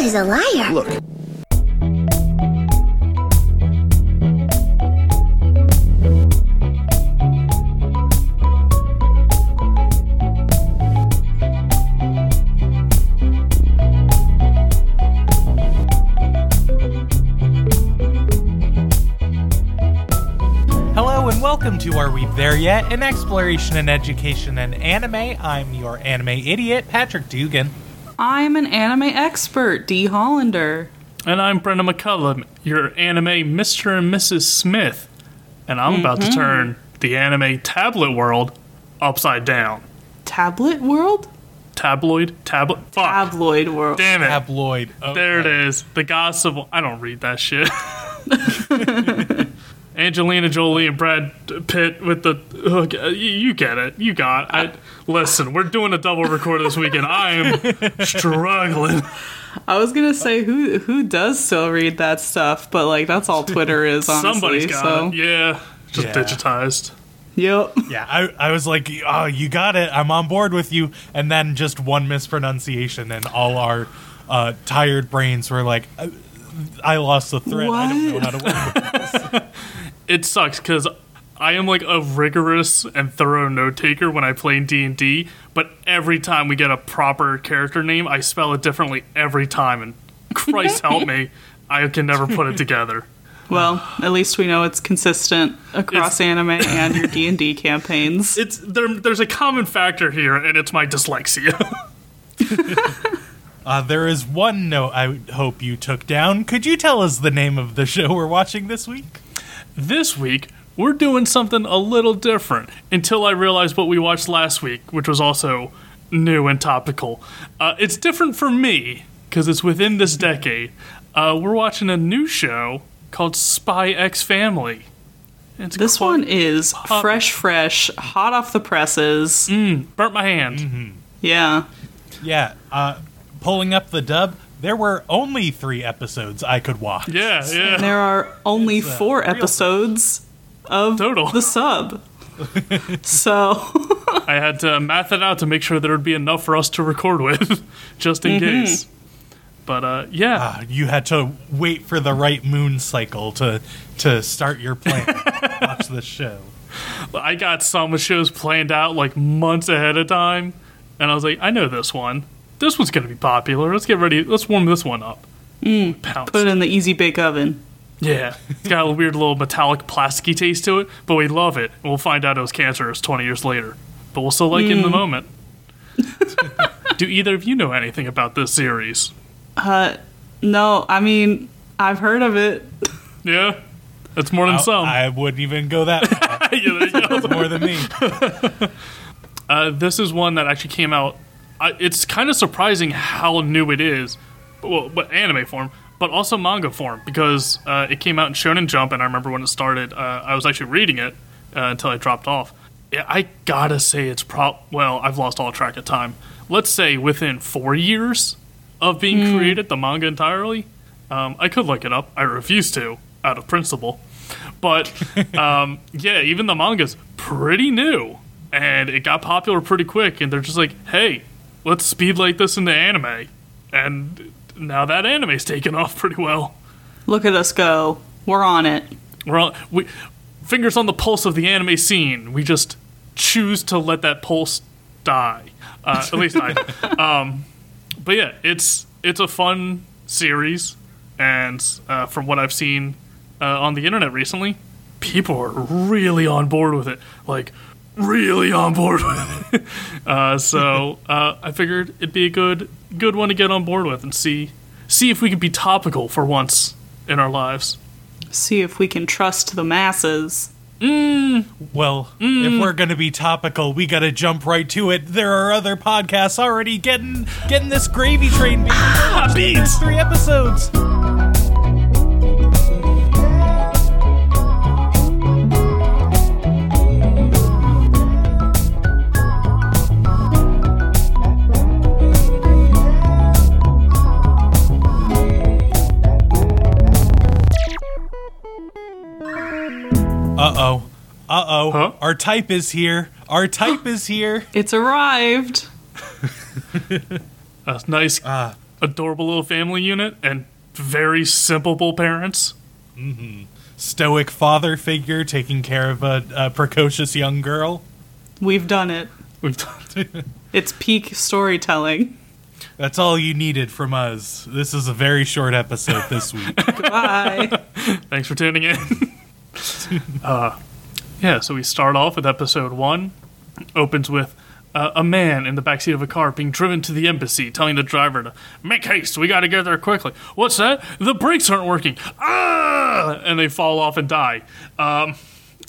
he's a liar. Look, Hello and welcome to Are We There Yet? An exploration in education and anime. I'm your anime idiot, Patrick Dugan. I'm an anime expert, D. Hollander. And I'm Brenda McCullum, your anime Mr. and Mrs. Smith. And I'm about to mm-hmm. turn the anime tablet world upside down. Tablet World? Tabloid? Tablet? Fuck. Tabloid World. Damn it. Tabloid. There it is. The gossip. I don't read that shit. Angelina Jolie and Brad Pitt with the. Okay, you you get it. You got it. Listen, we're doing a double record this weekend. I am struggling. I was gonna say who who does still read that stuff, but like that's all Twitter is, honestly. Somebody's got so it. Yeah. Just Yeah. digitized. yep. Yeah, I, I was like, oh, you got it. I'm on board with you. And then just one mispronunciation, and all our uh, tired brains were like, I, I lost the thread. I don't know What? how to work. it sucks because I am like a rigorous and thorough note taker when I play in D and D. But every time we get a proper character name, I spell it differently every time, and Christ help me, I can never put it together. Well, at least we know it's consistent across It's- anime and your D and D campaigns. It's there. There's a common factor here, and it's my dyslexia. Uh, there is one note I hope you took down. Could you tell us the name of the show we're watching this week? This week we're doing something a little different. Until I realized what we watched last week, which was also new and topical. Uh, it's different for me because it's within this decade. Uh, we're watching a new show called Spy X Family. It's This quite- one is fresh, fresh, hot off the presses. burnt my hand. Yeah. Yeah, uh, pulling up the dub, there were only three episodes I could watch. Yeah, yeah. There are only It's, four real- episodes of Total. the sub. so I had to math it out to make sure there would be enough for us to record with, just in case. But uh, yeah, Uh, you had to wait for the right moon cycle to to start your plan. watch this show. I got some shows planned out like months ahead of time, and I was like, I know this one. This one's gonna be popular. Let's get ready. Let's warm this one up. Mm, Pounce. put it in the easy bake oven. Yeah, it's got a weird little metallic, plasticky taste to it, but we love it. We'll find out it was cancerous twenty years later, but we'll still like it in the moment. Do either of you know anything about this series? Uh, no, I mean I've heard of it. Yeah, that's more than some. I wouldn't even go that far. Yeah, there you go. It's more than me. Uh, this is one that actually came out. I, it's kind of surprising how new it is, well, but anime form, but also manga form because uh, it came out in Shonen Jump, and I remember when it started, uh, I was actually reading it uh, until I dropped off. Yeah, I gotta say it's pro. Well, I've lost all track of time. Let's say within four years of being created, the manga entirely. Um, I could look it up. I refuse to, out of principle. But um, yeah, even the manga's pretty new, and it got popular pretty quick. And they're just like, "Hey, let's speed like this into anime," and now that anime's taken off pretty well. Look at us go. We're on it. We're on, we fingers on the pulse of the anime scene. We just choose to let that pulse die. Uh, at least I. Um, but yeah, it's it's a fun series, and uh, from what I've seen uh, on the internet recently, people are really on board with it. Like really on board with it. Uh, so uh, I figured it'd be a good good one to get on board with and see see if we can be topical for once in our lives. See if we can trust the masses. Well, if we're gonna be topical, we gotta jump right to it. There are other podcasts already getting getting this gravy train being launched. There's three episodes. Uh oh. Uh oh. Huh? Our type is here. Our type is here. It's arrived. A nice adorable little family unit and very simple parents. Stoic father figure taking care of a, a precocious young girl. We've done it. We've done. it. It's peak storytelling. That's all you needed from us. This is a very short episode this week. Goodbye. Thanks for tuning in. uh, yeah, so we start off with episode one. Opens with uh, a man in the backseat of a car being driven to the embassy, telling the driver to make haste. We got to get there quickly. What's that? The brakes aren't working. Ah! And they fall off and die. Um,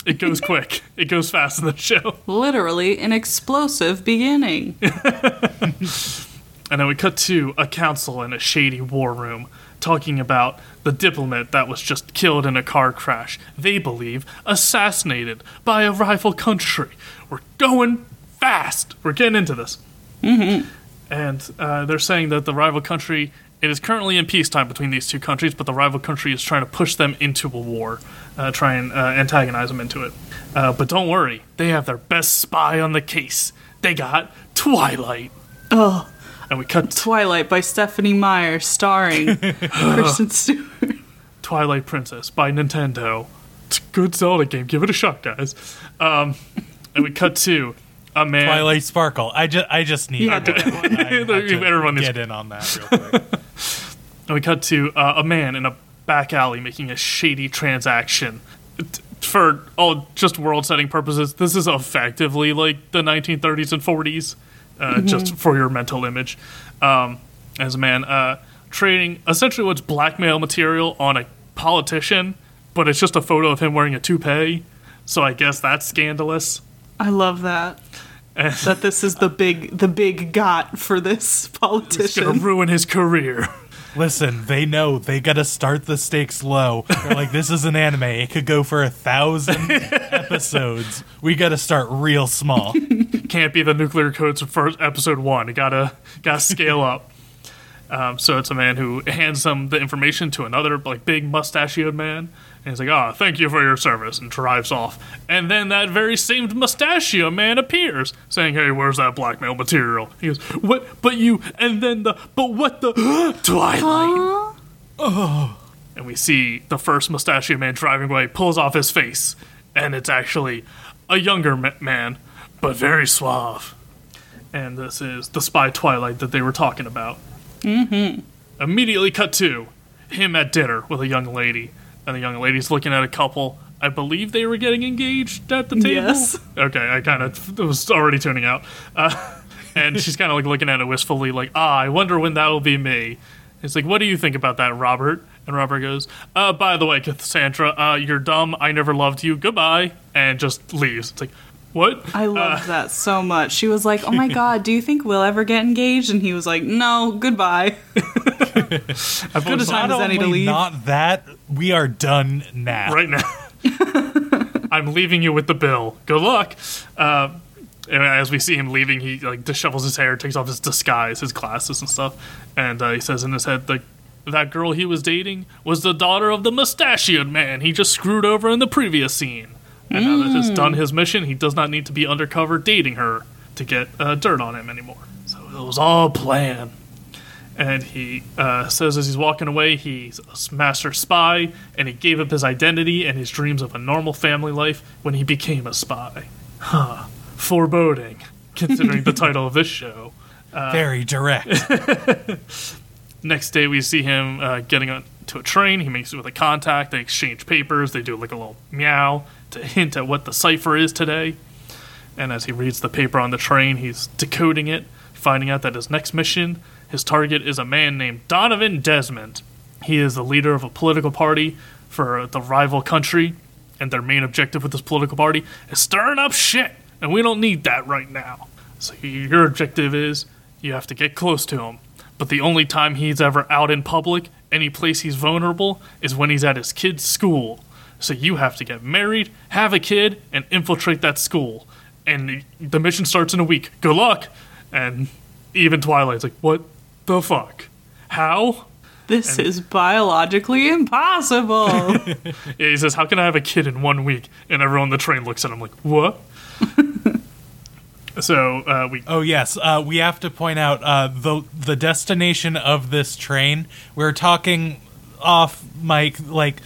it goes quick. It goes fast in the show. Literally an explosive beginning. And then we cut to a council in a shady war room talking about the diplomat that was just killed in a car crash. They believe assassinated by a rival country. We're going fast. We're getting into this. Mm-hmm. And uh, they're saying that the rival country. It is currently in peacetime between these two countries, but the rival country is trying to push them into a war, uh, try and uh, antagonize them into it. Uh, but don't worry, they have their best spy on the case. They got Twilight. And we cut Twilight by Stephanie Meyer, starring Kristen Stewart. Twilight Princess by Nintendo. It's a good Zelda game. Give it a shot, guys. Um, and we cut to a man. Twilight Sparkle. I just I just need You had to to one. I to Everyone is- get in on that real quick. And we cut to uh, a man in a back alley making a shady transaction. T- For all just world setting purposes, this is effectively like the 1930s and 40s, uh, just for your mental image. Um, as a man uh, trading essentially what's blackmail material on a politician, but it's just a photo of him wearing a toupee. So I guess that's scandalous. I love that. And That this is the big the big got for this politician. it's gonna ruin his career. Listen, they know they got to start the stakes low. They're like, this is an anime. It could go for a thousand episodes. We got to start real small. can't be the nuclear codes for episode one. It gotta gotta scale up. Um, so it's a man who hands them the information to another like big mustachioed man, and he's like, "Ah, thank you for your service," and drives off. And then that very same mustachio man appears, saying, "Hey, where's that blackmail material?" He goes, "What? But you?" And then the, "But what the?" Twilight. Oh, And we see the first mustachio man driving away, pulls off his face, and it's actually a younger ma- man, but very suave. And this is the spy Twilight that they were talking about. Mm-hmm. Immediately cut to him at dinner with a young lady, and the young lady's looking at a couple. I believe they were getting engaged at the table. Yes. Okay, I kind of was already tuning out. Uh, and she's kind of like looking at it wistfully, like, ah, I wonder when that'll be me. It's like, what do you think about that, Robert? And Robert goes, uh, by the way, Cassandra, uh, you're dumb. I never loved you. Goodbye. And just leaves. It's like, what? I love that so much. She was like, "Oh my god, do you think we'll ever get engaged?" And he was like, "No, goodbye." I've Good always as time as any to leave. not that, we are done now. right now. I'm leaving you with the bill. Good luck. Uh, and as we see him leaving, he like dishevels his hair, takes off his disguise, his glasses and stuff, and uh, he says in his head, like, that girl he was dating was the daughter of the mustachioed man he just screwed over in the previous scene. And now that he's done his mission, he does not need to be undercover dating her to get uh, dirt on him anymore. So it was all planned. And he uh, says as he's walking away, he's a master spy, and he gave up his identity and his dreams of a normal family life when he became a spy. Huh. Foreboding, considering the title of this show. Very direct. Next day, we see him uh, getting on to a train. He makes it with a contact. They exchange papers. They do like a little meow to hint at what the cipher is today. And as he reads the paper on the train, he's decoding it, finding out that his next mission, his target is a man named Donovan Desmond. He is the leader of a political party for the rival country, and their main objective with this political party is stirring up shit, and we don't need that right now. So your objective is you have to get close to him. But the only time he's ever out in public, any place he's vulnerable, is when he's at his kid's school. So you have to get married, have a kid, and infiltrate that school. And the mission starts in a week. Good luck. And even Twilight's like, what the fuck? How? This is biologically impossible. Yeah, he says, How can I have a kid in one week? And everyone on the train looks at him like, What? So uh, we Oh yes, uh, we have to point out uh, the the destination of this train. We're talking off mic, like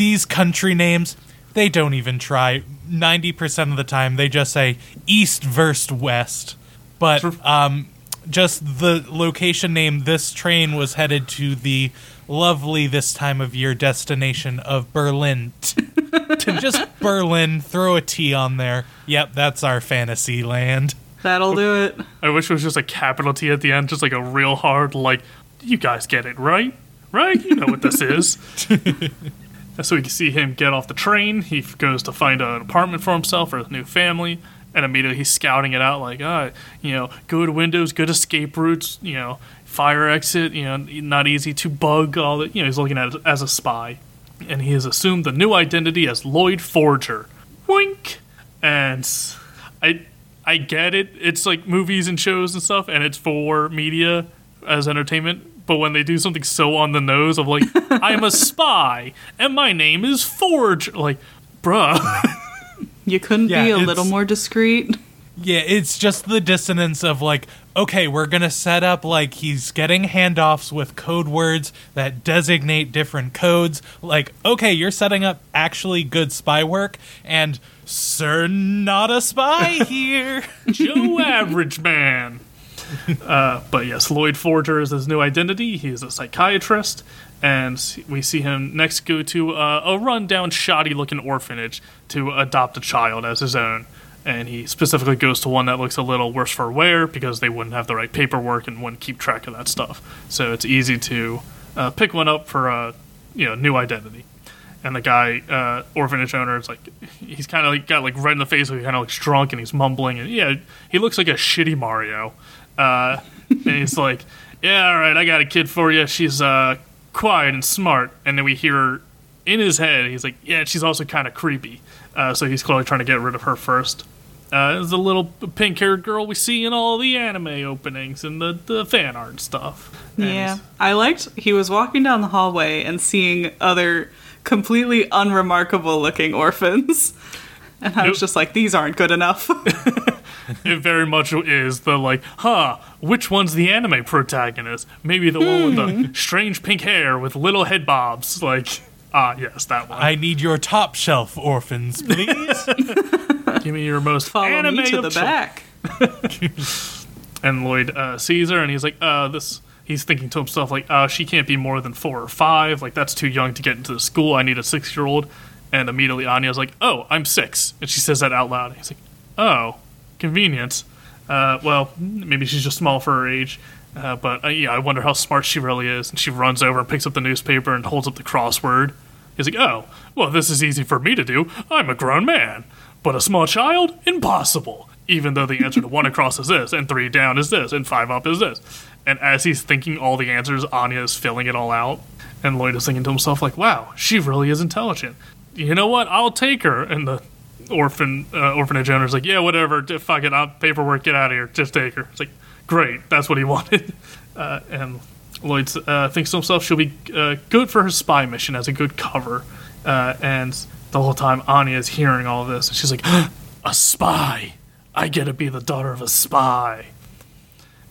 these country names. They don't even try. Ninety percent of the time, they just say east versus west. But um, just the location name. This train was headed to the lovely this time of year destination of Berlin. to just Berlin, throw a T on there. Yep, that's our fantasy land. That'll do it. I wish it was just a capital T at the end, just like a real hard, like, you guys get it, right? Right? You know what this is. So we can see him get off the train. He goes to find an apartment for himself or his new family. And immediately he's scouting it out, like, ah, you know, good windows, good escape routes, you know, fire exit, you know, not easy to bug, all that. You know, he's looking at it as a spy. And he has assumed the new identity as Lloyd Forger. Wink! And I I get it. It's like movies and shows and stuff, and it's for media as entertainment. But when they do something so on the nose of like, I'm a spy and my name is Forge, like, bruh. You couldn't Yeah, be a little more discreet. Yeah, it's just the dissonance of like, okay, we're gonna set up like he's getting handoffs with code words that designate different codes. Like, okay, you're setting up actually good spy work, and sir, not a spy here. Joe Average Man. Uh, but yes, Lloyd Forger is his new identity. He's a psychiatrist, and we see him next go to uh, a rundown, shoddy-looking orphanage to adopt a child as his own. And he specifically goes to one that looks a little worse for wear because they wouldn't have the right paperwork and wouldn't keep track of that stuff. So it's easy to uh, pick one up for a you know new identity and the guy uh, orphanage owner is like he's kind of like got like red in the face he kind of looks drunk and he's mumbling and yeah he looks like a shitty mario uh, and he's like yeah all right i got a kid for you she's uh, quiet and smart. And then we hear in his head he's like yeah she's also kind of creepy. Uh, so he's clearly trying to get rid of her first. Uh, is the little pink-haired girl we see in all the anime openings and the, the fan art stuff. And Yeah. I liked he was walking down the hallway and seeing other completely unremarkable looking orphans. And I was Nope. just like, these aren't good enough. It very much is the like, huh, which one's the anime protagonist? Maybe the one with the strange pink hair with little head bobs. Like, ah, yes, that one. I need your top shelf orphans, please. Give me your most Follow anime me to of the choice. back. And Lloyd uh, sees her, and he's like, uh, this. He's thinking to himself, like, uh, she can't be more than four or five. Like, that's too young to get into the school. I need a six year old. And immediately Anya's like, oh, I'm six. And she says that out loud. He's like, oh, convenient. Uh, well, maybe she's just small for her age. Uh, but uh, yeah, I wonder how smart she really is. And she runs over and picks up the newspaper and holds up the crossword. He's like, oh, well, this is easy for me to do. I'm a grown man. But a small child? Impossible. Even though the answer to one across is this, and three down is this, and five up is this. And as he's thinking all the answers, Anya is filling it all out. And Lloyd is thinking to himself, like, wow, she really is intelligent. You know what? I'll take her. And the orphan uh, orphanage owner's like, yeah, whatever. Fuck it. I'll paperwork. Get out of here. Just take her. It's like, great. That's what he wanted. Uh, and Lloyd uh, thinks to himself she'll be uh, good for her spy mission as a good cover. Uh, and the whole time Anya is hearing all this, and she's like, a spy. I get to be the daughter of a spy.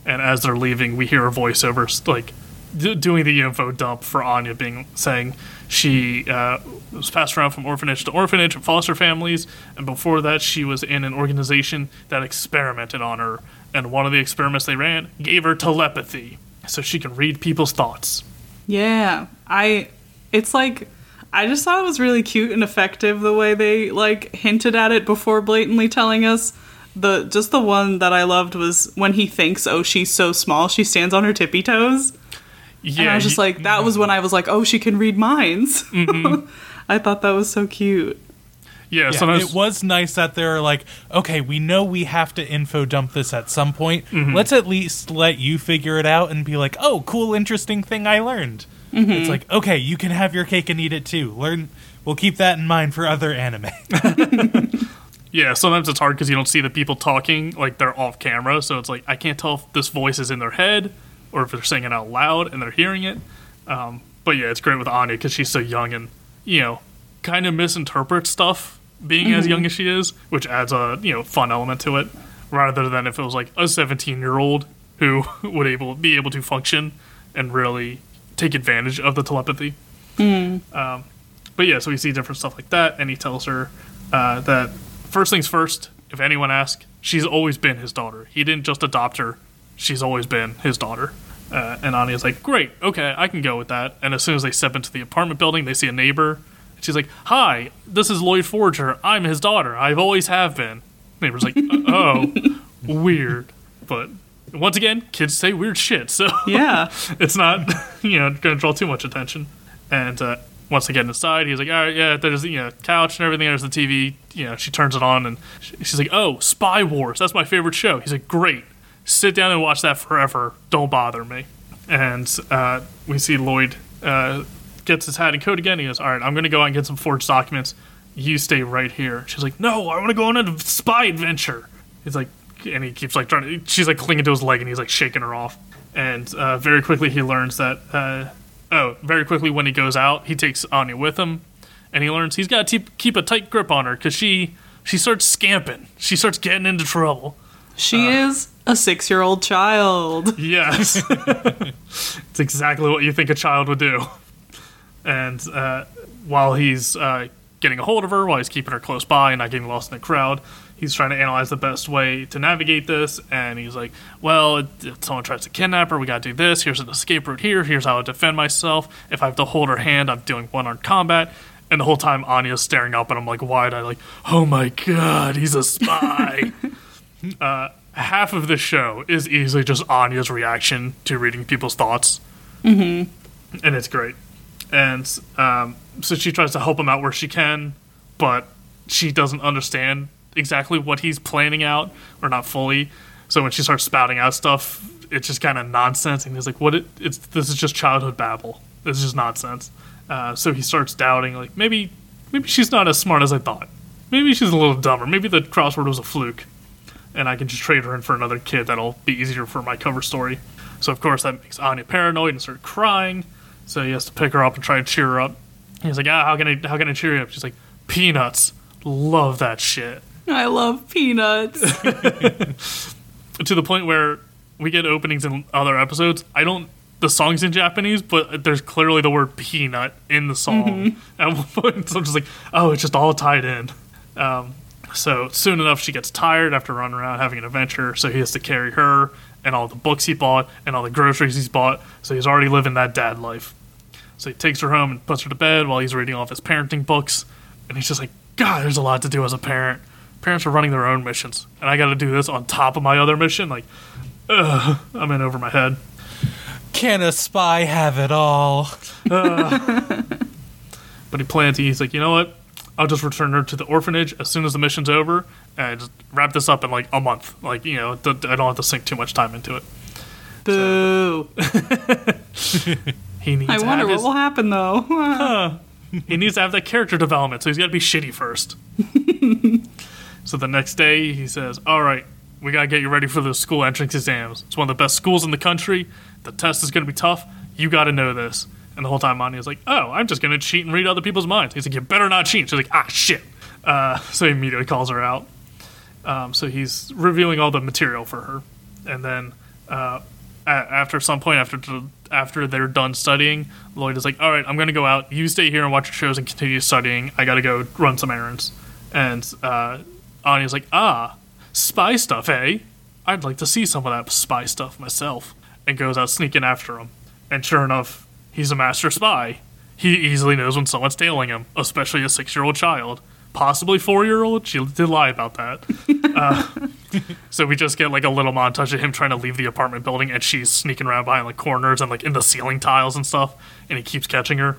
And as they're leaving, we hear a voiceover like d- doing the info dump for Anya, being saying she uh, was passed around from orphanage to orphanage and foster families, and before that, she was in an organization that experimented on her. And one of the experiments they ran gave her telepathy, so she can read people's thoughts. Yeah. I it's like I just thought it was really cute and effective the way they like hinted at it before blatantly telling us. The just the one that I loved was when he thinks, "Oh, she's so small, she stands on her tippy toes." Yeah, and I was just you- like, that was when I was like, "Oh, she can read minds." I thought that was so cute. yeah. Yeah, sometimes it was nice that they're like, okay, we know we have to info dump this at some point. Mm-hmm. Let's at least let you figure it out and be like, oh, cool, interesting thing I learned. Mm-hmm. It's like, okay, you can have your cake and eat it too. Learn. We'll keep that in mind for other anime. Yeah, sometimes it's hard because you don't see the people talking, like they're off camera. So it's like I can't tell if this voice is in their head or if they're saying it out loud and they're hearing it. Um, but yeah, it's great with Anya because she's so young and you know kind of misinterprets stuff being as young as she is, which adds a you know fun element to it. rather than if it was like a 17 year old who would able be able to function and really take advantage of the telepathy. Um, but yeah, so we see different stuff like that, and he tells her uh, that first things first, if anyone asks, she's always been his daughter. He didn't just adopt her; she's always been his daughter. Uh, and Anya's like, "Great, okay, I can go with that." And as soon as they step into the apartment building, they see a neighbor. And she's like, "Hi, this is Lloyd Forger. I'm his daughter. I've always have been." Neighbor's like, "Oh, weird," but once again, kids say weird shit, so Yeah. it's not you know going to draw too much attention. And uh, once they get inside, he's like, "All right, yeah, there's the you know, couch and everything. There's the TV. You know, she turns it on, and she's like, "Oh, Spy Wars. That's my favorite show." He's like, "Great, sit down and watch that forever. Don't bother me." And uh, we see Lloyd uh, gets his hat and coat again. He goes, "All right, I'm going to go out and get some forged documents. You stay right here." She's like, "No, I want to go on a spy adventure." He's like, and he keeps like trying to. She's like clinging to his leg, and he's like shaking her off. And uh, very quickly, he learns that. Uh, oh, very quickly when he goes out, he takes Anya with him, and he learns he's got to keep a tight grip on her because she she starts scamping. She starts getting into trouble. She is a six year old child. Yes, it's exactly what you think a child would do. And uh, while he's uh, getting a hold of her, while he's keeping her close by and not getting lost in the crowd, he's trying to analyze the best way to navigate this. And he's like, "Well, if someone tries to kidnap her, we got to do this. Here's an escape route here. Here's how I defend myself. If I have to hold her hand, I'm doing one-armed combat." And the whole time, Anya's staring up, and I'm like wide-eyed, like, "Oh my god, he's a spy." uh, half of the show is easily just Anya's reaction to reading people's thoughts. Mm-hmm. And it's great. And um, so she tries to help him out where she can, but she doesn't understand exactly what he's planning out, or not fully. So when she starts spouting out stuff, it's just kind of nonsense. And he's like, "What? It, it's this is just childhood babble. This is just nonsense." Uh, so he starts doubting, like maybe, maybe she's not as smart as I thought. Maybe she's a little dumber. Maybe the crossword was a fluke and I can just trade her in for another kid that'll be easier for my cover story. So of course that makes Anya paranoid and start crying. So he has to pick her up and try and cheer her up. He's like, ah, how can I how can I cheer you up? She's like, peanuts, love that shit. I love peanuts. To the point where we get openings in other episodes. I don't the song's in Japanese, but there's clearly the word peanut in the song. At one point, so I'm just like, oh, it's just all tied in. Um, so soon enough, she gets tired after running around having an adventure. So he has to carry her and all the books he bought and all the groceries he's bought. So he's already living that dad life. So he takes her home and puts her to bed while he's reading all of his parenting books. And he's just like, God, there's a lot to do as a parent. Parents are running their own missions, and I got to do this on top of my other mission. Like, ugh, I'm in over my head. Can a spy have it all? But he plans. He's like, you know what? I'll just return her to the orphanage as soon as the mission's over, and just wrap this up in like a month. Like, you know, th- I don't have to sink too much time into it. Boo. He needs. I to wonder what his- will happen though. he needs to have that character development, so he's got to be shitty first. so the next day, he says, "All right, we gotta get you ready for the school entrance exams. It's one of the best schools in the country. The test is gonna be tough. You got to know this." And the whole time, Anya's like, "Oh, I'm just gonna cheat and read other people's minds." He's like, "You better not cheat." She's like, "Ah, shit." Uh, so he immediately calls her out. Um, so he's reviewing all the material for her, and then uh, a- after some point, after after they're done studying, Lloyd is like, "All right, I'm going to go out. You stay here and watch your shows and continue studying. I got to go run some errands." And uh, Anya's like, "Ah, spy stuff, eh? I'd like to see some of that spy stuff myself." And goes out sneaking after him. And sure enough, he's a master spy. He easily knows when someone's tailing him, especially a six-year-old child, possibly four-year-old. She did lie about that. Uh, so we just get like a little montage of him trying to leave the apartment building, and she's sneaking around behind like corners and like in the ceiling tiles and stuff, and he keeps catching her.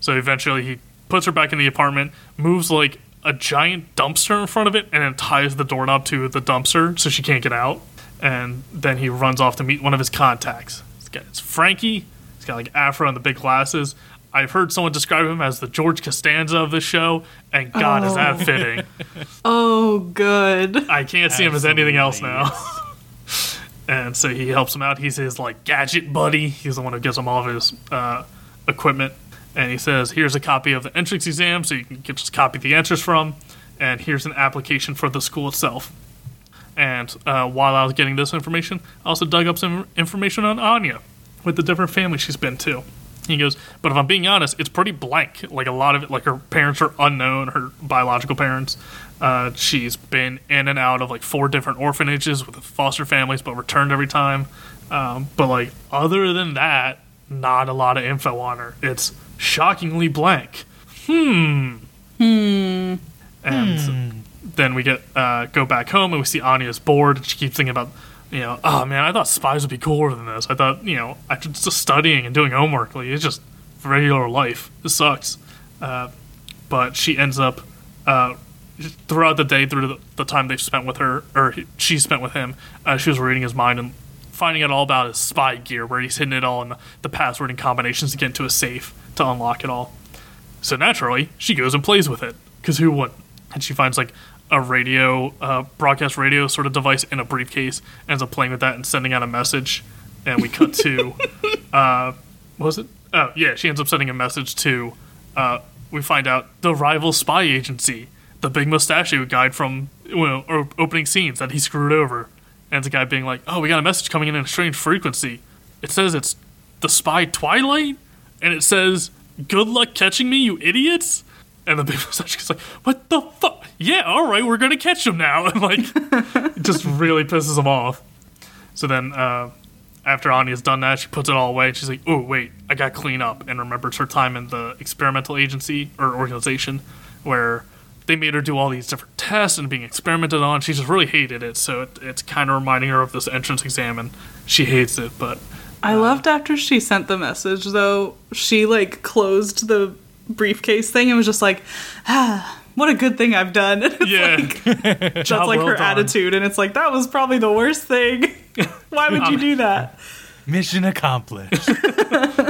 So eventually he puts her back in the apartment, moves like a giant dumpster in front of it, and then ties the doorknob to the dumpster so she can't get out. And then he runs off to meet one of his contacts. It's Frankie. He's got like afro and the big glasses. I've heard someone describe him as the George Costanza of the show, and God, is that fitting. oh, good. I can't see him as anything else now. and so he helps him out. He's his like gadget buddy. He's the one who gives him all of his uh, equipment. And he says, "Here's a copy of the entrance exam, so you can get just copy the answers from. And here's an application for the school itself." And uh, while I was getting this information, I also dug up some information on Anya with the different families she's been to. He goes, but if I'm being honest, it's pretty blank. Like a lot of it, like her parents are unknown, her biological parents. Uh, she's been in and out of like four different orphanages with foster families, but returned every time. Um, but like other than that, not a lot of info on her. It's shockingly blank. Hmm. Hmm. And then we get uh, go back home and we see Anya's bored. And she keeps thinking about, you know, oh man, I thought spies would be cooler than this. I thought, you know, I just studying and doing homework. Like it's just regular life. This sucks. Uh, but she ends up uh, throughout the day, through the, the time they've spent with her, or he, she spent with him, uh, she was reading his mind and finding out all about his spy gear, where he's hidden it all in the, the password and combinations to get into a safe to unlock it all. So naturally, she goes and plays with it because who wouldn't? And she finds like a radio, uh, broadcast radio sort of device in a briefcase, ends up playing with that and sending out a message. And we cut to, uh, what was it? Oh yeah, she ends up sending a message to. Uh, we find out the rival spy agency, the big mustachio guy from you know, or opening scenes that he screwed over, and the guy being like, "Oh, we got a message coming in in a strange frequency. It says it's the spy Twilight, and it says." Good luck catching me, you idiots! And the big mustachio's like, "What the fuck? Yeah, all right, we're gonna catch him now." And like, it just really pisses him off. So then, uh, after Anya's done that, she puts it all away. And she's like, "Oh wait, I got to clean up," and remembers her time in the experimental agency or organization where they made her do all these different tests and being experimented on. She just really hated it. So it, it's kind of reminding her of this entrance exam, and she hates it. But I loved after she sent the message though. She like closed the briefcase thing and was just like, ah, what a good thing I've done. It's yeah, like, that's like well her done. attitude, and it's like that was probably the worst thing. Why would you do that? Mission accomplished.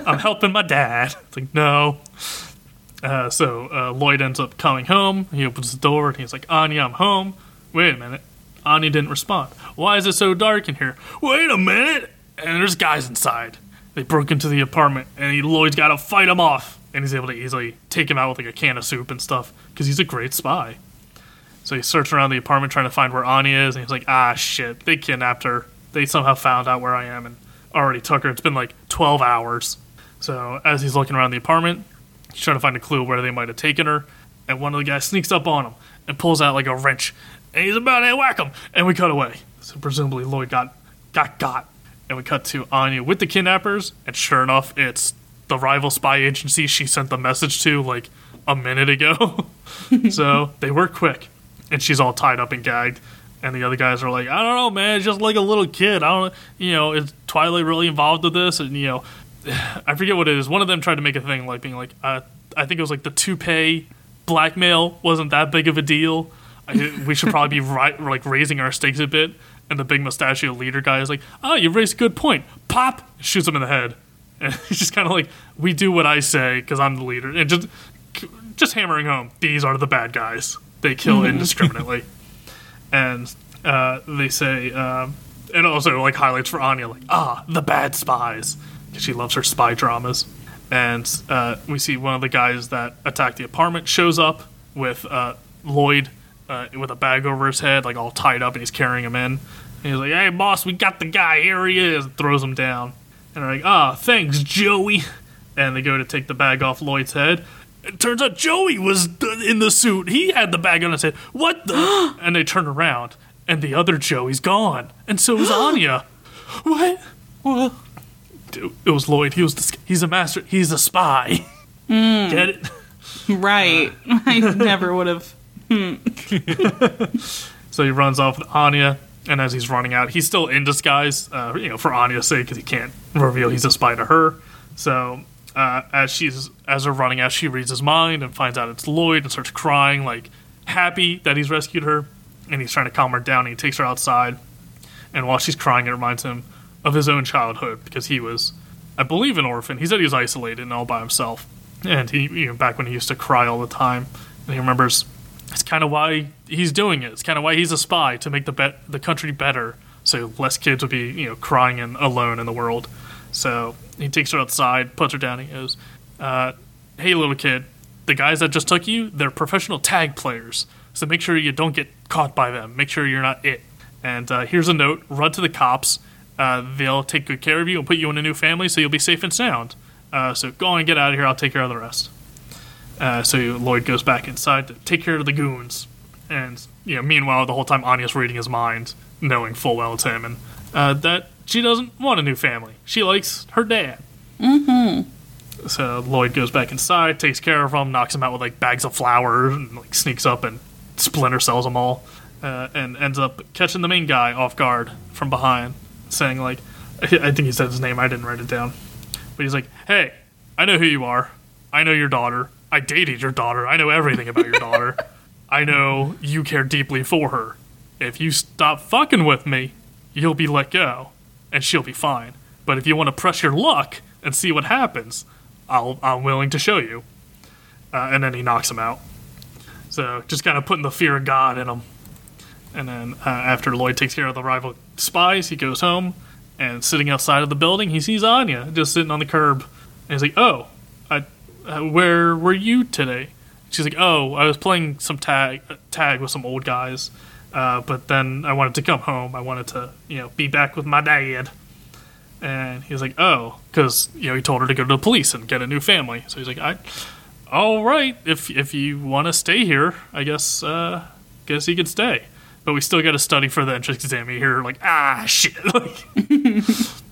I'm helping my dad. It's like, no. Uh, so uh, Lloyd ends up coming home. He opens the door and he's like, Anya, I'm home. Wait a minute. Anya didn't respond. Why is it so dark in here? Wait a minute. And there's guys inside. They broke into the apartment and he, Lloyd's got to fight them off. And he's able to easily take him out with like a can of soup and stuff because he's a great spy. So he searched around the apartment trying to find where Anya is, and he's like, ah, shit, they kidnapped her. They somehow found out where I am and already took her. It's been like 12 hours. So as he's looking around the apartment, he's trying to find a clue where they might have taken her. And one of the guys sneaks up on him and pulls out like a wrench. And he's about to whack him. And we cut away. So presumably Lloyd got got got. And we cut to Anya with the kidnappers. And sure enough, it's the rival spy agency she sent the message to like a minute ago. so they were quick. And she's all tied up and gagged. And the other guys are like, I don't know, man. It's just like a little kid. I don't, you know, is Twilight really involved with this? And you know, I forget what it is. One of them tried to make a thing like being like, uh, I think it was like the toupee blackmail wasn't that big of a deal. I, we should probably be like raising our stakes a bit. And the big mustachio leader guy is like, Oh, you raised a good point. Pop shoots him in the head. And he's just kind of like, We do what I say because I'm the leader. And just, just hammering home, these are the bad guys. They kill indiscriminately. and uh, they say, um, and also like highlights for Anya, like, ah, the bad spies. Because she loves her spy dramas. And uh, we see one of the guys that attacked the apartment shows up with uh, Lloyd uh, with a bag over his head, like all tied up, and he's carrying him in. And he's like, hey, boss, we got the guy. Here he is. And throws him down. And they're like, ah, thanks, Joey. And they go to take the bag off Lloyd's head. It turns out Joey was in the suit. He had the bag on his head. What the? and they turn around, and the other Joey's gone. And so is Anya. what? Well, it it was Lloyd. He was the, he's a master. He's a spy. Get it? Right. I never would have. So he runs off with Anya, and as he's running out, he's still in disguise, uh, you know, for Anya's sake, because he can't reveal he's a spy to her. So uh, as she's as they're running out, she reads his mind and finds out it's Lloyd and starts crying, like happy that he's rescued her, and he's trying to calm her down. He takes her outside, and while she's crying, it reminds him of his own childhood because he was, I believe, an orphan. He said he was isolated and all by himself, and he, you know, back when he used to cry all the time, and he remembers it's kind of why he's doing it. It's kind of why he's a spy to make the be- the country better, so less kids would be you know crying and alone in the world. So he takes her outside, puts her down. He goes, uh, "Hey, little kid, the guys that just took you, they're professional tag players. So make sure you don't get caught by them. Make sure you're not it." And uh, here's a note: run to the cops. Uh, they'll take good care of you and put you in a new family, so you'll be safe and sound. Uh, so go on and get out of here. I'll take care of the rest. Uh, so Lloyd goes back inside to take care of the goons. And you know, meanwhile, the whole time Anya's reading his mind, knowing full well it's him, and uh, that she doesn't want a new family. She likes her dad. Mm-hmm. So Lloyd goes back inside, takes care of him, knocks him out with like bags of flour, and like sneaks up and splinter cells them all, uh, and ends up catching the main guy off guard from behind, saying like, I think he said his name. I didn't write it down, but he's like, "Hey, I know who you are. I know your daughter. I dated your daughter. I know everything about your daughter. I know you care deeply for her. If you stop fucking with me, you'll be let go, and she'll be fine. But if you want to press your luck and see what happens, I'll, I'm willing to show you. Uh, and then he knocks him out. So just kind of putting the fear of God in him. And then uh, after Lloyd takes care of the rival spies, he goes home. And sitting outside of the building, he sees Anya just sitting on the curb. And he's like, "Oh, I, uh, where were you today?" She's like, "Oh, I was playing some tag tag with some old guys, uh, but then I wanted to come home. I wanted to, you know, be back with my dad." And he's like, "Oh, because you know he told her to go to the police and get a new family." So he's like, "I, all right, if if you want to stay here, I guess uh, guess he could stay." But we still got to study for the entrance exam. Hear like, ah, shit.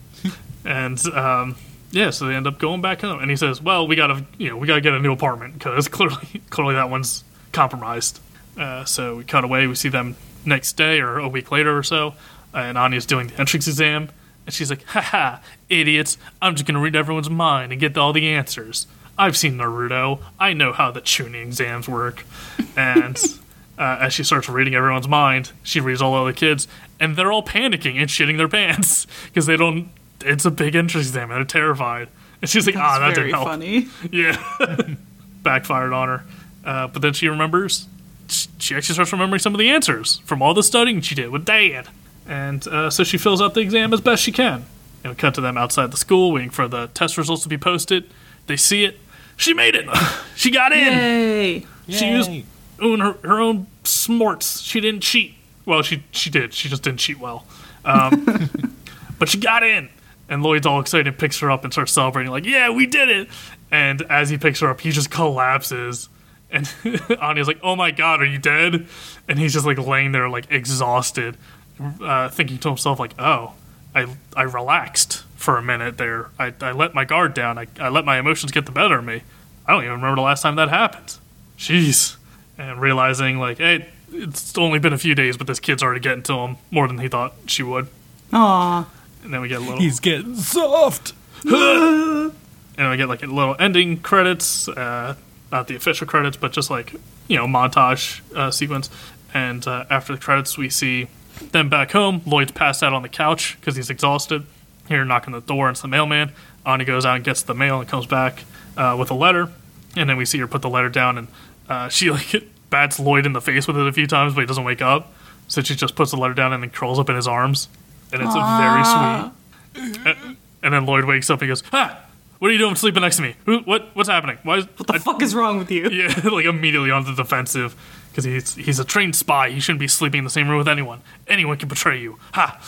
And um, yeah, so they end up going back home, and he says, "Well, we gotta, you know, we gotta get a new apartment because clearly, clearly that one's compromised." Uh, so we cut away. We see them next day or a week later or so, and Anya's doing the entrance exam, and she's like, "Ha ha, idiots! I'm just gonna read everyone's mind and get all the answers. I've seen Naruto. I know how the chunin exams work." And uh, as she starts reading everyone's mind, she reads all the other kids, and they're all panicking and shitting their pants because they don't. It's a big entrance exam, and they're terrified. And she's like, "Ah, that Very didn't help." funny. Yeah, backfired on her. Uh, but then she remembers. She actually starts remembering some of the answers from all the studying she did with Dad, and uh, so she fills out the exam as best she can. And we cut to them outside the school, waiting for the test results to be posted. They see it. She made it. she got in. Yay! She used own her, her own smarts. She didn't cheat. Well, she she did. She just didn't cheat well. Um, but she got in. And Lloyd's all excited picks her up and starts celebrating, like, yeah, we did it. And as he picks her up, he just collapses. And Anya's like, oh my god, are you dead? And he's just like laying there, like exhausted, uh, thinking to himself, like, oh, I, I relaxed for a minute there. I, I let my guard down. I, I let my emotions get the better of me. I don't even remember the last time that happened. Jeez. And realizing, like, hey, it's only been a few days, but this kid's already getting to him more than he thought she would. Aw. And then we get a little. He's getting soft. and then we get like a little ending credits, uh, not the official credits, but just like you know montage uh, sequence. And uh, after the credits, we see them back home. Lloyd's passed out on the couch because he's exhausted. Here, knocking the door, and it's the mailman. Anya goes out and gets the mail and comes back uh, with a letter. And then we see her put the letter down, and uh, she like bats Lloyd in the face with it a few times, but he doesn't wake up. So she just puts the letter down and then curls up in his arms, and it's very sweet. And, and then Lloyd wakes up and goes, "Ha! What are you doing sleeping next to me? Who, what? What's happening? Why? Is, What the fuck is wrong with you? yeah, like immediately on the defensive because he's he's a trained spy. He shouldn't be sleeping in the same room with anyone. Anyone can betray you. Ha!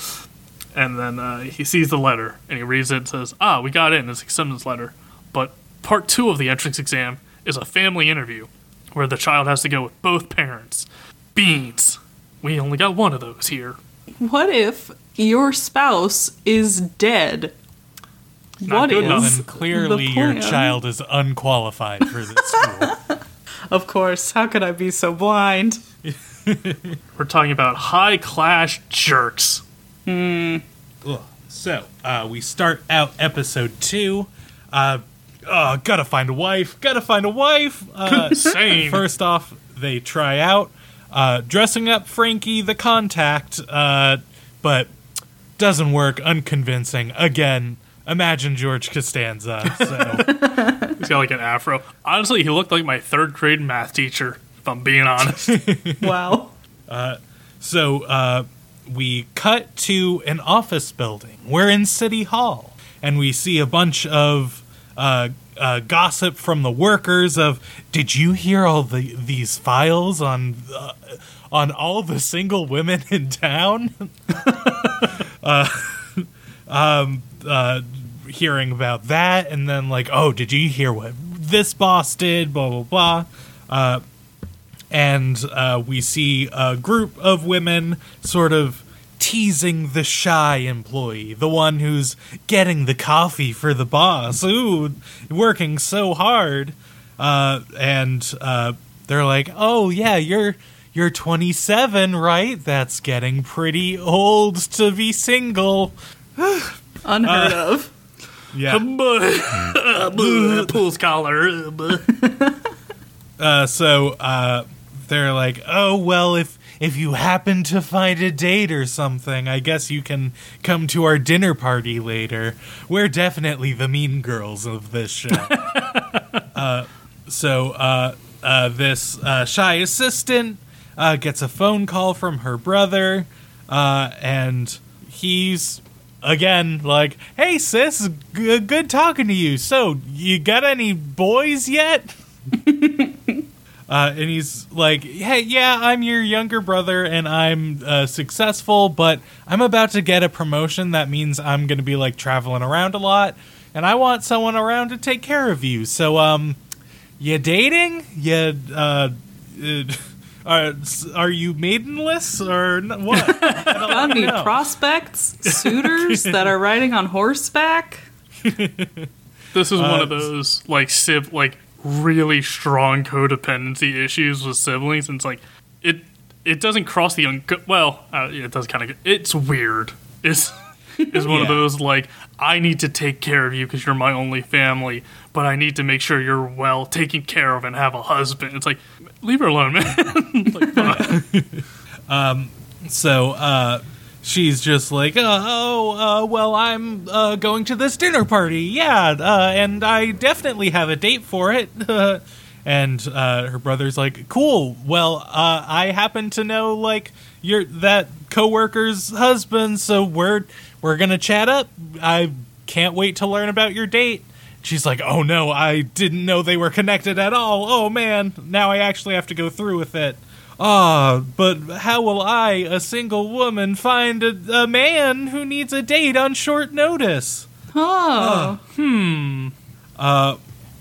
And then uh, he sees the letter and he reads it and says, "Ah, we got in. It's an acceptance letter." But part two of the entrance exam is a family interview where the child has to go with both parents. Beans. We only got one of those here. What if your spouse is dead? Not What good is Then clearly your child is unqualified for this school. Of course. How could I be so blind? We're talking about high class jerks. Ugh. So uh, we start out episode two. Uh, oh, gotta find a wife. Gotta find a wife. Uh, Same. first off, they try out uh, dressing up Frankie the contact, uh, but doesn't work. Unconvincing. Again, imagine George Costanza. So He's got like an afro. Honestly, he looked like my third grade math teacher, if I'm being honest. Wow. So uh, we cut to an office building. We're in City Hall, and we see a bunch of uh, uh, gossip from the workers of did you hear all the these files on uh, on all the single women in town uh, um, uh, hearing about that and then like oh did you hear what this boss did blah blah blah uh, and uh, we see a group of women sort of teasing the shy employee, the one who's getting the coffee for the boss. Ooh, working so hard. Uh, and uh, they're like, "Oh yeah, you're you're 27, right? That's getting pretty old to be single." Unheard of. Yeah. Pool's collar. Uh, so uh, they're like, "Oh well, if if you happen to find a date or something, I guess you can come to our dinner party later. We're definitely the mean girls of this show." uh, so uh, uh, this uh, shy assistant uh, gets a phone call from her brother, uh, and he's again like, "Hey sis, g- good talking to you. So you got any boys yet?" Uh, and he's like, "Hey, yeah, I'm your younger brother, and I'm uh, successful, but I'm about to get a promotion. That means I'm going to be like traveling around a lot, and I want someone around to take care of you. So, um, you dating? You uh, uh, are are you maidenless or n- what? I don't Got any know. prospects, suitors that are riding on horseback? This is one Uh, of those like siv like really strong codependency issues with siblings. And it's like it it doesn't cross the un- well. Uh, it does kind of. It's weird. It's is one of those like I need to take care of you because you're my only family, but I need to make sure you're well taken care of and have a husband. It's like leave her alone, man. like, fine. So uh, she's just like, uh, oh, uh, well, I'm uh, going to this dinner party, yeah, uh, and I definitely have a date for it. and uh, her brother's like, cool. Well, I happen to know like your that coworker's husband, so we're we're gonna chat up. I can't wait to learn about your date. She's like, oh no, I didn't know they were connected at all. Oh man, now I actually have to go through with it. Ah, but how will I, a single woman, find a, a man who needs a date on short notice? Oh, Hmm. Uh,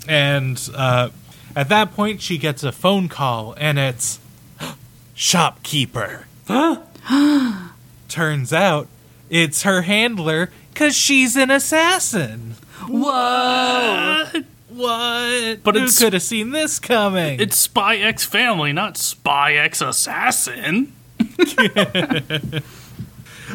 And uh, at that point, she gets a phone call, and it's shopkeeper. Turns out it's her handler because she's an assassin. Whoa! What? But Who it's- could have seen this coming? it's Spy X Family, not Spy X Assassin.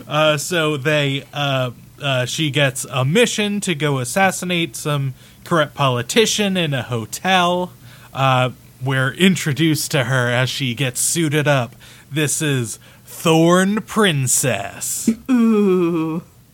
Uh, so they, uh, uh, she gets a mission to go assassinate some corrupt politician in a hotel. Uh, we're introduced to her as she gets suited up. This is Thorn Princess.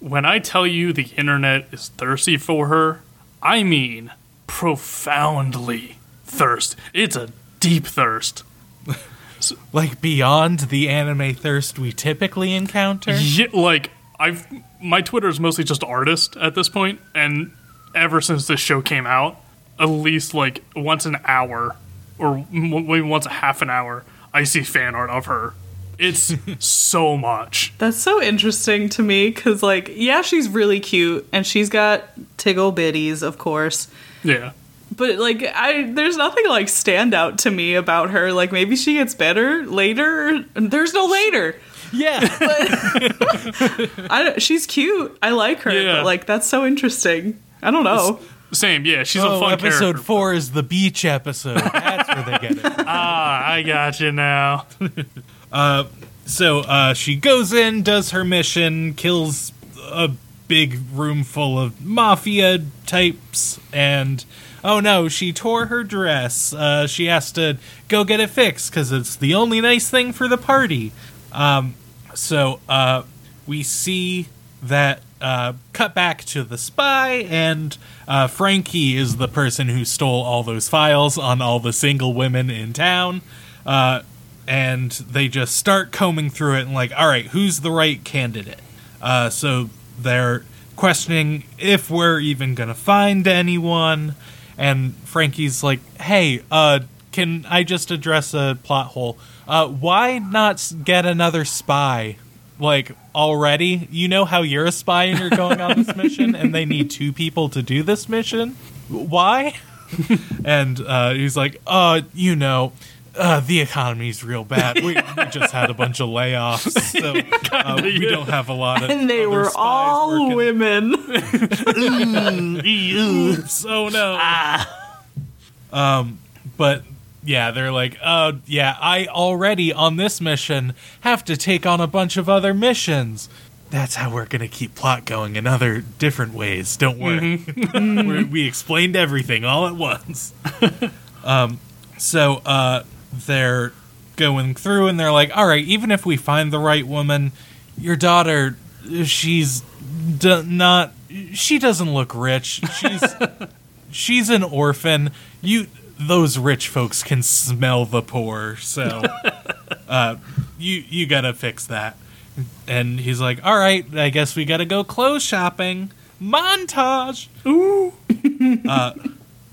When I tell you the internet is thirsty for her, I mean profoundly thirst. It's a deep thirst. like beyond the anime thirst we typically encounter. Yeah, like I've my Twitter is mostly just artist at this point, and ever since this show came out, at least like once an hour or maybe once a half an hour, I see fan art of her. It's so much. That's so interesting to me because, like, yeah, she's really cute and she's got tiggle bitties, of course. Yeah. But like, I there's nothing like stand out to me about her. Like, maybe she gets better later. There's no later. Yeah. I she's cute. I like her. Yeah. But like, that's so interesting. I don't know. Same, yeah. She's a oh, fun episode character. four is the beach episode. That's where they get it. Ah, I got you now. So uh, she goes in, does her mission, kills a big room full of mafia types, and oh no, she tore her dress. Uh, she has to go get it fixed because it's the only nice thing for the party. Um, so uh, we see that uh, cut back to the spy, and uh, Frankie is the person who stole all those files on all the single women in town. Uh, and they just start combing through it and like, all right, who's the right candidate? Uh, so they're questioning if we're even gonna find anyone, and Frankie's like, "Hey, uh, can I just address a plot hole? Uh, why not get another spy? Like already, you know how you're a spy and you're going on this mission, and they need two people to do this mission. Why?" and uh, he's like, "Uh, you know." Uh, the economy's real bad. We, we just had a bunch of layoffs, so uh, we don't have a lot of. And they other were spies all working. women. Oops, oh no. Um, but yeah, they're like, oh yeah, I already on this mission have to take on a bunch of other missions. That's how we're gonna keep plot going in other different ways. Don't worry, We're, we explained everything all at once. um, so uh, they're going through and they're like, all right, even if we find the right woman, your daughter, she's d- not. She doesn't look rich. She's she's an orphan. You those rich folks can smell the poor, so uh, you you gotta fix that. And he's like, "All right, I guess we gotta go clothes shopping." Montage. Ooh. uh,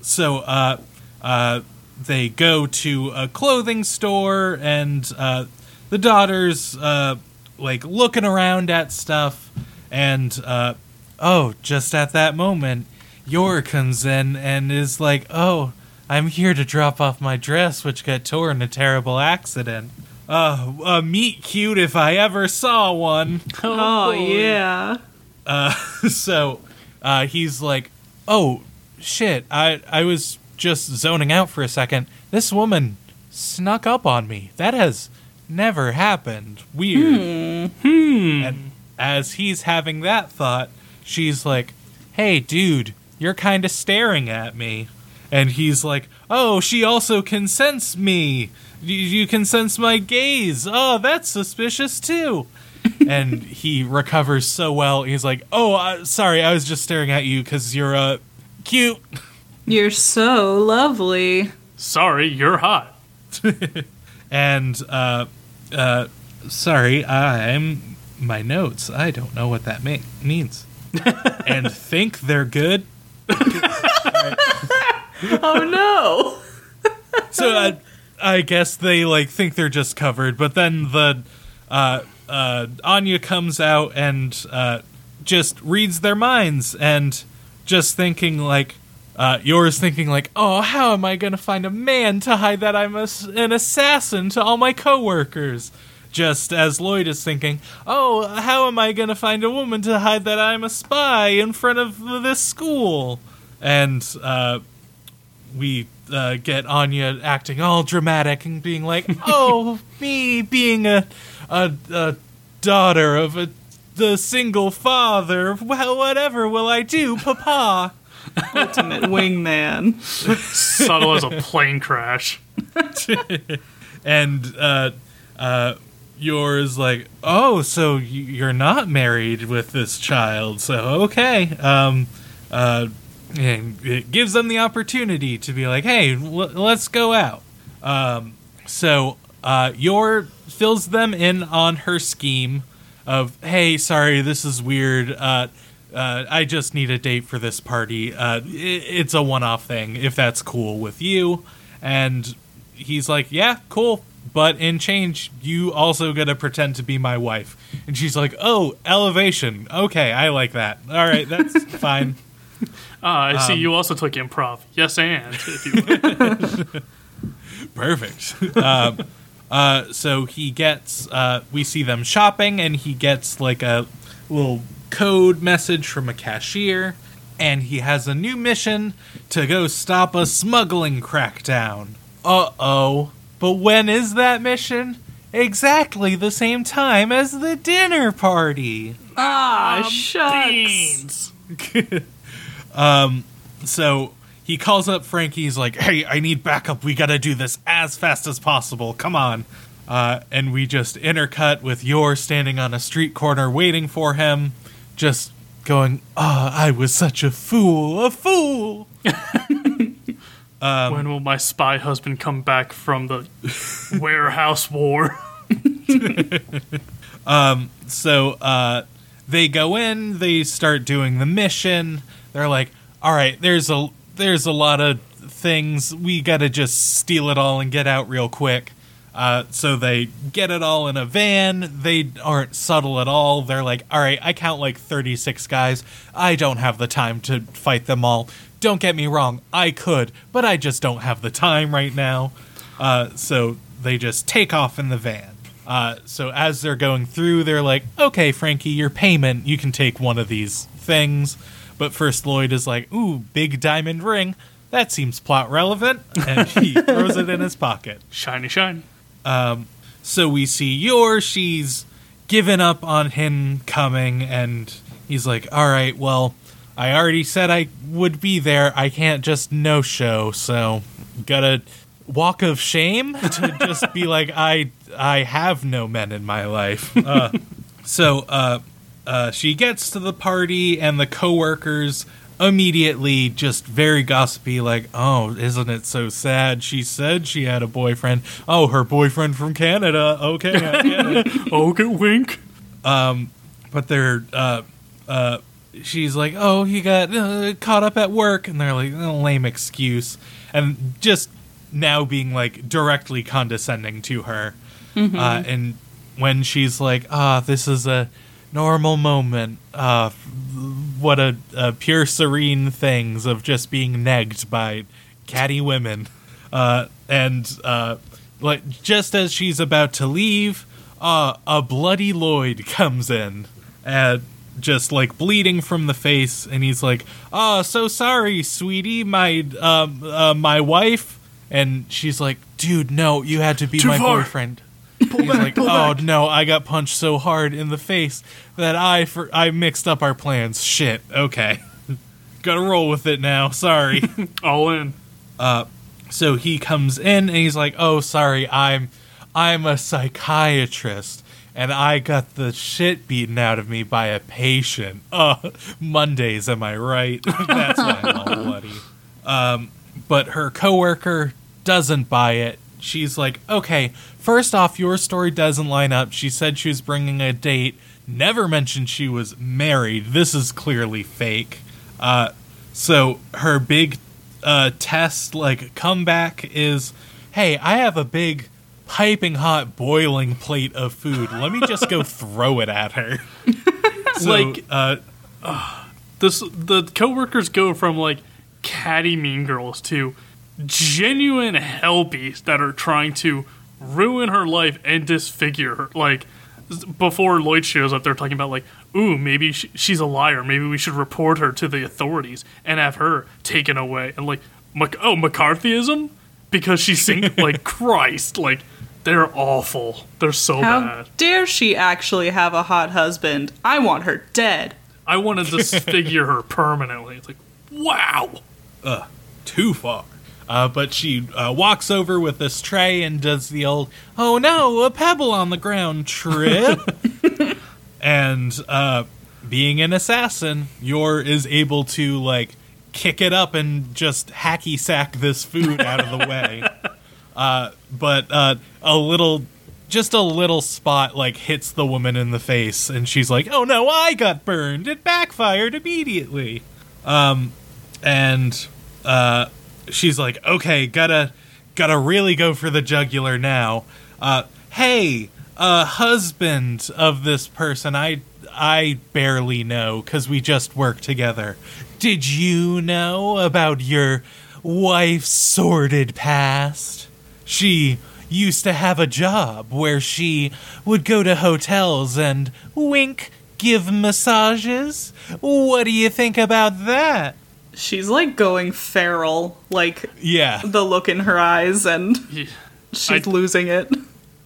so uh, uh, they go to a clothing store, and uh, the daughter's uh, like looking around at stuff, and uh, oh, just at that moment, Yor comes in and is like, "Oh, I'm here to drop off my dress, which got torn in a terrible accident." Uh, a meet cute if I ever saw one. Oh, yeah. Uh, so uh, he's like, "Oh shit! I I was just zoning out for a second. This woman snuck up on me. That has never happened. Weird." And as he's having that thought, she's like, "Hey, dude, you're kind of staring at me." And he's like, "Oh, she also can sense me. You, you can sense my gaze. Oh, that's suspicious too." and he recovers so well. He's like, "Oh, uh, sorry, I was just staring at you because you're uh, cute." You're so lovely. Sorry, you're hot. And uh, uh, sorry, I'm my notes. I don't know what that ma- means. and think they're good. Oh, no. So uh, I guess they like think they're just covered, but then the uh, uh, Anya comes out and uh, just reads their minds and just thinking like. Uh, Yor's thinking like, oh, how am I gonna find a man to hide that I'm a an assassin to all my coworkers? Just as Lloyd is thinking, oh, how am I gonna find a woman to hide that I'm a spy in front of this school? And uh, we uh, get Anya acting all dramatic and being like, "Oh, me being a a, a daughter of a the single father. Well, whatever will I do, Papa?" Ultimate wingman. Subtle as a plane crash. And uh, uh, Yor's like, "Oh, so you're not married with this child? So okay." Um, uh, and it gives them the opportunity to be like, "Hey, l- let's go out." Um, so uh, Yor fills them in on her scheme of, "Hey, sorry, this is weird. Uh, uh, I just need a date for this party. Uh, i it's a one-off thing, if that's cool with you." And he's like, "Yeah, cool." But in change, you also gotta pretend to be my wife. And she's like, "Oh, elevation. Okay, I like that. All right, that's fine." Ah, I Um, see you also took improv. Yes, and. If you. Perfect. um, uh, so he gets, uh, we see them shopping, and he gets like a little code message from a cashier, and he has a new mission to go stop a smuggling crackdown. Uh oh. But when is that mission? Exactly the same time as the dinner party. Ah, shucks. Beans. So he calls up Frankie. He's like, "Hey, I need backup. We got to do this as fast as possible. Come on." Uh, and we just intercut with Yor standing on a street corner waiting for him, just going, "Ah, I was such a fool, a fool." when will my spy husband come back from the warehouse war? um, So uh, they go in, they start doing the mission. They're like, "All right, there's a there's a lot of things. We got to just steal it all and get out real quick. Uh, so they get it all in a van. They aren't subtle at all. They're like, all right, I count like 36 guys. I don't have the time to fight them all. Don't get me wrong, I could, but I just don't have the time right now. Uh, so they just take off in the van. Uh, so as they're going through, they're like, okay, Frankie, your payment, you can take one of these things. But first, Lloyd is like, ooh, big diamond ring. That seems plot relevant. And he throws it in his pocket. Shiny, shiny. So we see Yor, she's given up on him coming, and he's like, all right, well, I already said I would be there. I can't just no show, so gotta walk of shame to just be like, I I have no men in my life. Uh, so uh, uh, she gets to the party, and the coworkers immediately just very gossipy, like, oh, isn't it so sad? She said she had a boyfriend. Oh, her boyfriend from Canada. Okay, it Okay, wink. but they're uh uh she's like oh he got uh, caught up at work and they're like oh, lame excuse and just now being like directly condescending to her uh and when she's like ah this is a normal moment uh what a, a pure serene things of just being negged by catty women. Uh and uh like just as she's about to leave uh a bloody lloyd comes in and just like bleeding from the face. And he's like oh so sorry sweetie my um uh, my wife. And she's like dude no you had to be Too my far. boyfriend he's like oh no i got punched so hard in the face that i for i mixed up our plans shit okay gotta roll with it now sorry All in. Uh, so he comes in and he's like, "Oh, sorry, I'm I'm a psychiatrist and I got the shit beaten out of me by a patient. Uh, Mondays, am I right? That's why I'm all bloody." Um, but her coworker doesn't buy it. She's like, "Okay, first off, your story doesn't line up. She said she was bringing a date. Never mentioned she was married. This is clearly fake." Uh, so her big uh, test, like comeback, is, "Hey, I have a big, piping hot, boiling plate of food. Let me just go throw it at her." So, Like- uh, This the coworkers go from like catty mean girls to genuine helpies that are trying to ruin her life and disfigure her. Like before Lloyd shows up, they're talking about like, ooh, maybe sh she's a liar. Maybe we should report her to the authorities and have her taken away. And like, Mac- oh, McCarthyism because she's sing like Christ. Like they're awful. They're so How bad. dare she actually have a hot husband? I want her dead. I want to disfigure her permanently. It's like, wow. Ugh, too far. Uh, but she uh, walks over with this tray and does the old, oh no, a pebble on the ground trip. and uh, being an assassin, Yor is able to, like, kick it up and just hacky sack this food out of the way. Uh, but uh, a little, just a little spot, like, hits the woman in the face, and she's like, oh no, I got burned. It backfired immediately. Um, and uh, she's like, okay, gotta gotta really go for the jugular now. Uh, hey, uh, husband of this person, I I barely know because we just work together. Did you know about your wife's sordid past? She used to have a job where she would go to hotels and wink, give massages. What do you think about that? She's like going feral, like Yeah. the look in her eyes, and Yeah. she's I- losing it.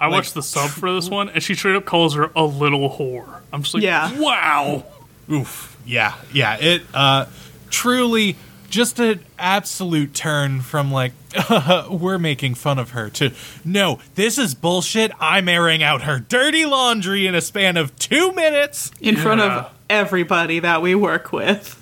I watched the sub for this one, and she straight up calls her a little whore. I'm just like, Yeah. wow. Oof. Yeah, yeah. It uh truly just an absolute turn from like we're making fun of her to no, this is bullshit. I'm airing out her dirty laundry in a span of 2 minutes. in front of everybody that we work with.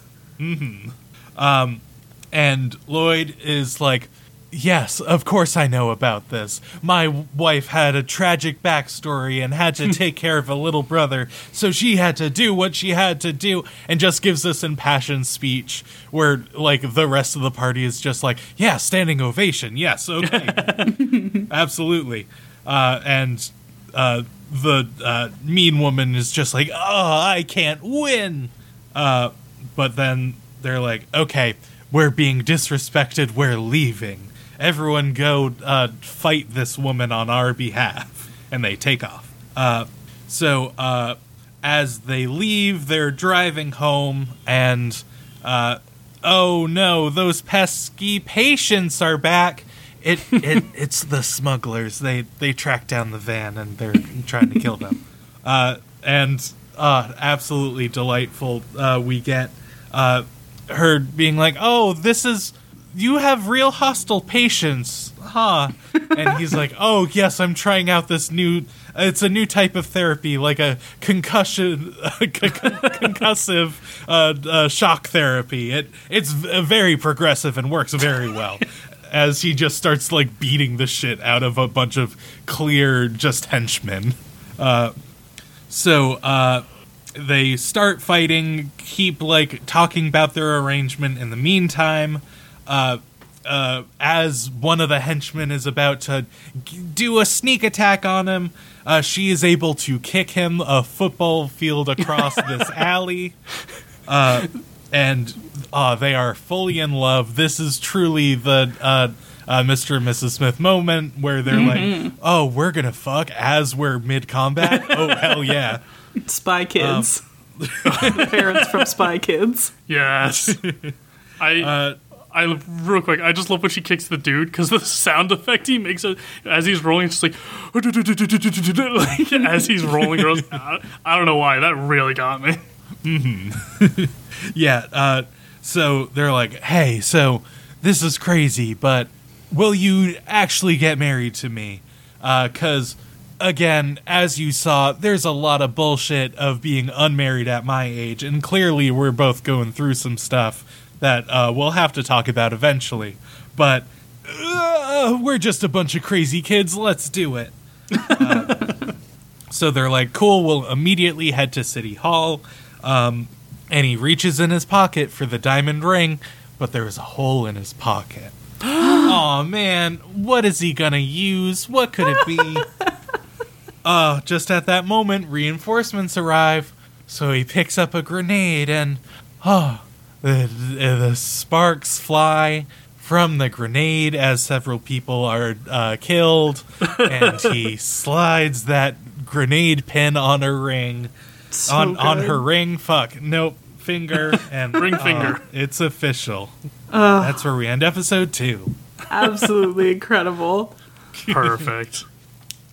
And Lloyd is like Yes, of course I know about this. My wife had a tragic backstory and had to take care of a little brother, so she had to do what she had to do, and just gives this impassioned speech where, like, the rest of the party is just like, yeah, standing ovation, yes, okay. Absolutely. Uh, and uh, the uh, mean woman is just like, oh, I can't win. Uh, but then they're like, okay, we're being disrespected, we're leaving. Everyone go uh, fight this woman on our behalf. And they take off. Uh, so uh, as they leave, they're driving home, and uh, oh no, those pesky patients are back. It, it it's the smugglers. They they track down the van and they're trying to kill them. Uh, and uh, absolutely delightful. We get her being like, "Oh, this is you have real hostile patients, huh?" And he's like, "Oh, yes, I'm trying out this new. It's a new type of therapy, like a concussion, concussive uh, uh, shock therapy. It it's very progressive and works very well." As he just starts like beating the shit out of a bunch of clear just henchmen. Uh, so uh, they start fighting, keep like talking about their arrangement. In the meantime, uh, uh, as one of the henchmen is about to g- do a sneak attack on him, uh, she is able to kick him a football field across this alley. Uh, and uh, they are fully in love. This is truly the uh, uh, Mr. and Mrs. Smith moment where they're like, "Oh, we're gonna fuck as we're mid combat." oh hell yeah! Spy Kids. the parents from Spy Kids. Yes. I Uh, I real quick. I just love when she kicks the dude because the sound effect he makes it, as he's rolling, it's just like, like as he's rolling. around. I I don't know why that really got me. Yeah. Uh, so they're like, "Hey, so this is crazy, but will you actually get married to me?" Because again, as you saw, there's a lot of bullshit of being unmarried at my age, and clearly we're both going through some stuff that uh, we'll have to talk about eventually. But uh, we're just a bunch of crazy kids. Let's do it. Uh, so they're like, "Cool, we'll immediately head to City Hall." Um, and he reaches in his pocket for the diamond ring, but there is a hole in his pocket. oh man, what is he gonna use? What could it be? uh, just at that moment, reinforcements arrive. So he picks up a grenade, and oh, the, the sparks fly from the grenade as several people are uh, killed, and he slides that grenade pin on her ring So on on her ring. Fuck, nope, finger and Ring uh, finger. it's official. That's where we end episode two. Absolutely incredible. Perfect.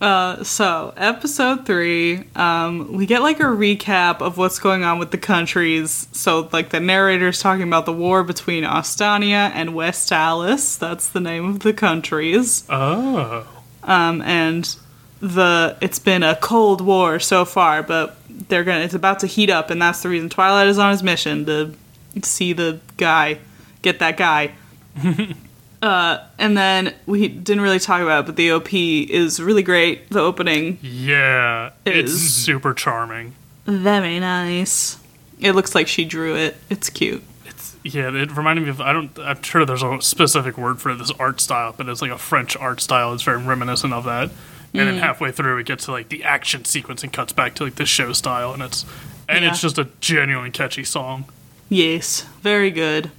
Uh, so, episode three, um, we get like a recap of what's going on with the countries. So, like, the narrator's talking about the war between Ostania and Westalis. That's the name of the countries. Oh. Um, and the it's been a cold war so far, but they're gonna it's about to heat up, and that's the reason Twilight is on his mission to see the guy, get that guy. uh, and then we didn't really talk about it, but the OP is really great. The opening, Yeah. It's super charming. very nice. It looks like she drew it. It's cute. It's yeah. It reminded me of I don't. I'm sure there's a specific word for this art style, but it's like a French art style. It's very reminiscent of that. And then halfway through, it gets to like the action sequence and cuts back to like the show style, and it's and it's just a genuinely catchy song. Yes, very good.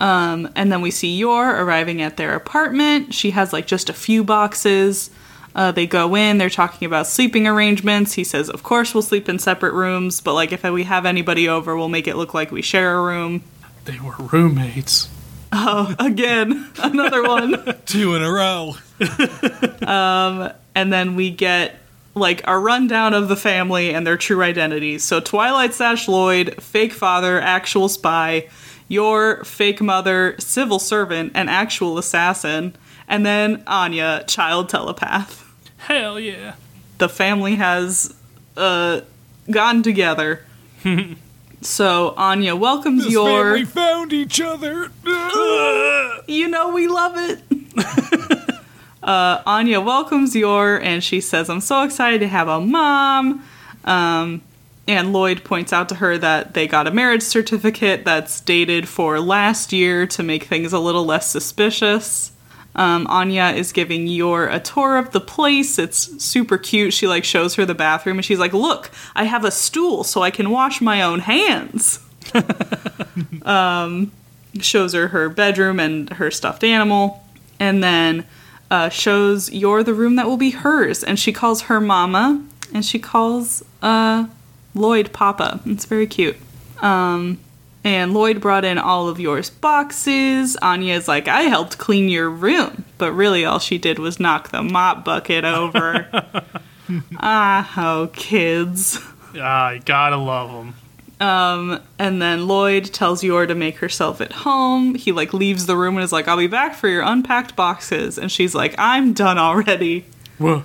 Um, and then we see Yor arriving at their apartment. She has like just a few boxes. Uh, they go in, they're talking about sleeping arrangements. He says, Of course, we'll sleep in separate rooms, but like if we have anybody over, we'll make it look like we share a room. They were roommates. Oh, again, another one. Two in a row. and then we get like a rundown of the family and their true identities. So Twilight Sash Lloyd, fake father, actual spy, Yor fake mother, civil servant, and actual assassin, and then Anya, child telepath. Hell yeah. The family has uh gotten together. so Anya welcomes This your family found each other. you know we love it. uh, Anya welcomes Yor, and she says, I'm so excited to have a mom. Um, and Lloyd points out to her that they got a marriage certificate that's dated for last year to make things a little less suspicious. Um, Anya is giving Yor a tour of the place. It's super cute. She like shows her the bathroom and she's like, "Look, I have a stool so I can wash my own hands." um, shows her her bedroom and her stuffed animal, and then uh, shows Yor the room that will be hers. And she calls her mama, and she calls uh, Lloyd Papa. It's very cute. Um, and Lloyd brought in all of Yor's boxes. Anya's like, I helped clean your room. But really, all she did was knock the mop bucket over. ah, oh, kids. Ah, you gotta love them. Um, and then Lloyd tells Yor to make herself at home. He like leaves the room and is like, "I'll be back for your unpacked boxes." And she's like, "I'm done already." Whoa.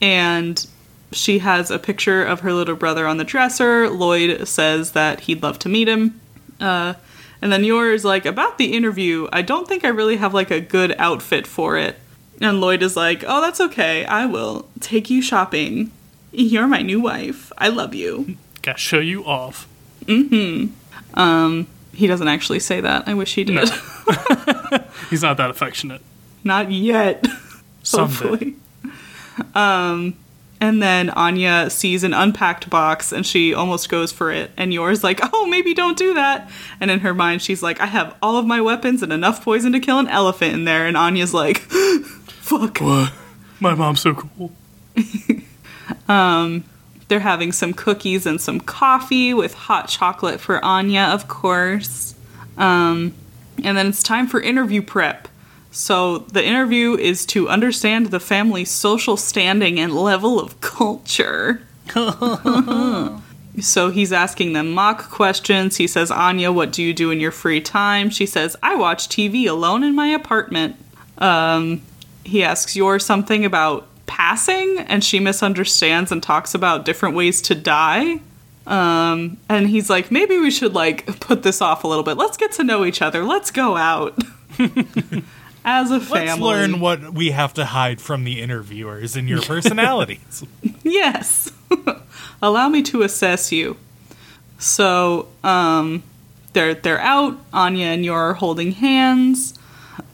and she has a picture of her little brother on the dresser. Lloyd says that he'd love to meet him. Uh, and then Yor's like about the interview. I don't think I really have like a good outfit for it. And Lloyd is like, "Oh, that's okay. I will take you shopping. You're my new wife. I love you." Gotta show you off. Mm-hmm. Um, he doesn't actually say that. I wish he did. He's not that affectionate. Not yet. Someday. hopefully. Um, and then Anya sees an unpacked box and she almost goes for it. And Yor's like, oh, maybe don't do that. And in her mind, she's like, I have all of my weapons and enough poison to kill an elephant in there. And Anya's like, fuck. What? My mom's so cool. um, They're having some cookies and some coffee with hot chocolate for Anya, of course. Um, and then it's time for interview prep. So the interview is to understand the family's social standing and level of culture. so he's asking them mock questions. He says, Anya, what do you do in your free time? She says, I watch TV alone in my apartment. Um, he asks Yor something about passing, and she misunderstands and talks about different ways to die. Um, and he's like, maybe we should like put this off a little bit. Let's get to know each other. Let's go out as a family. Let's learn what we have to hide from the interviewers in your personalities. Yes. Allow me to assess you. So, um, they're they're out. Anya and Yor are holding hands.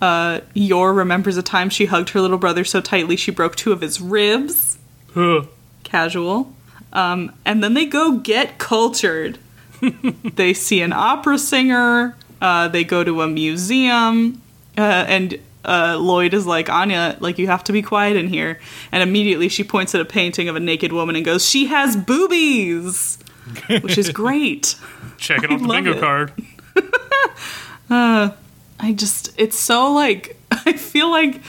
Uh, Yor remembers a time she hugged her little brother so tightly she broke two of his ribs. Huh. Casual. Um, and then they go get cultured. they see an opera singer. Uh, they go to a museum. Uh, and uh, Lloyd is like, Anya, like, you have to be quiet in here. And immediately she points at a painting of a naked woman and goes, She has boobies! Which is great. Check it off the bingo it. card. I just, it's so like, I feel like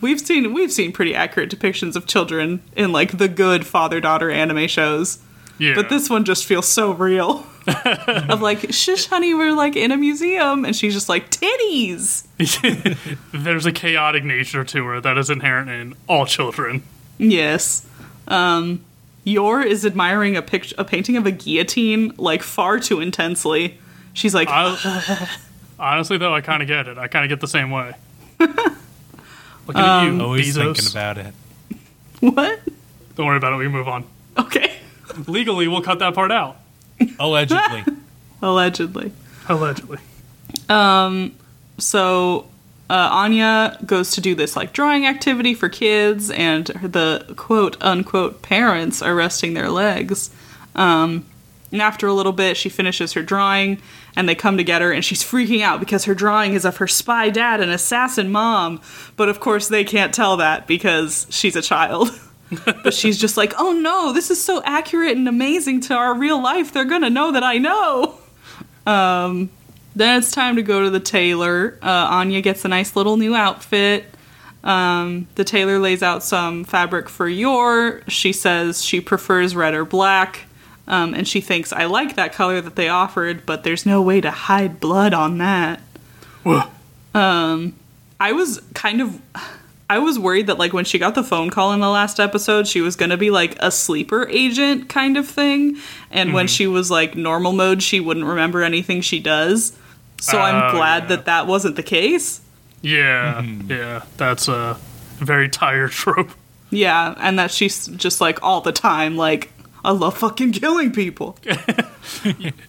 we've seen we've seen pretty accurate depictions of children in like the good father daughter anime shows. Yeah. But this one just feels so real. of like, shush, honey, we're like in a museum, and she's just like titties. There's a chaotic nature to her that is inherent in all children. Yes. Um, Yor is admiring a pict- a painting of a guillotine like far too intensely. She's like, I, honestly, though, I kind of get it. I kind of get the same way. Looking at you, Always Bezos. thinking about it. what? Don't worry about it. We can move on. Okay. Legally, we'll cut that part out. Allegedly. Allegedly. Allegedly. Um, so uh, Anya goes to do this like drawing activity for kids, and the quote unquote parents are resting their legs. Um, and after a little bit, she finishes her drawing, and they come to get her, and she's freaking out because her drawing is of her spy dad and assassin mom. But of course, they can't tell that because she's a child. but she's just like, oh no, this is so accurate and amazing to our real life. They're gonna know that I know. Um, then it's time to go to the tailor. Uh, Anya gets a nice little new outfit. Um, the tailor lays out some fabric for Yor. She says she prefers red or black. Um, and she thinks, I like that color that they offered, but there's no way to hide blood on that. Whoa. I was kind of. I was worried that, like, when she got the phone call in the last episode, she was gonna be like a sleeper agent kind of thing. And when she was like normal mode, she wouldn't remember anything she does. So I'm Oh, glad yeah. that that wasn't the case. Yeah, Mm-hmm. yeah, that's a very tired trope. Yeah, and that she's just like all the time, like, I love fucking killing people.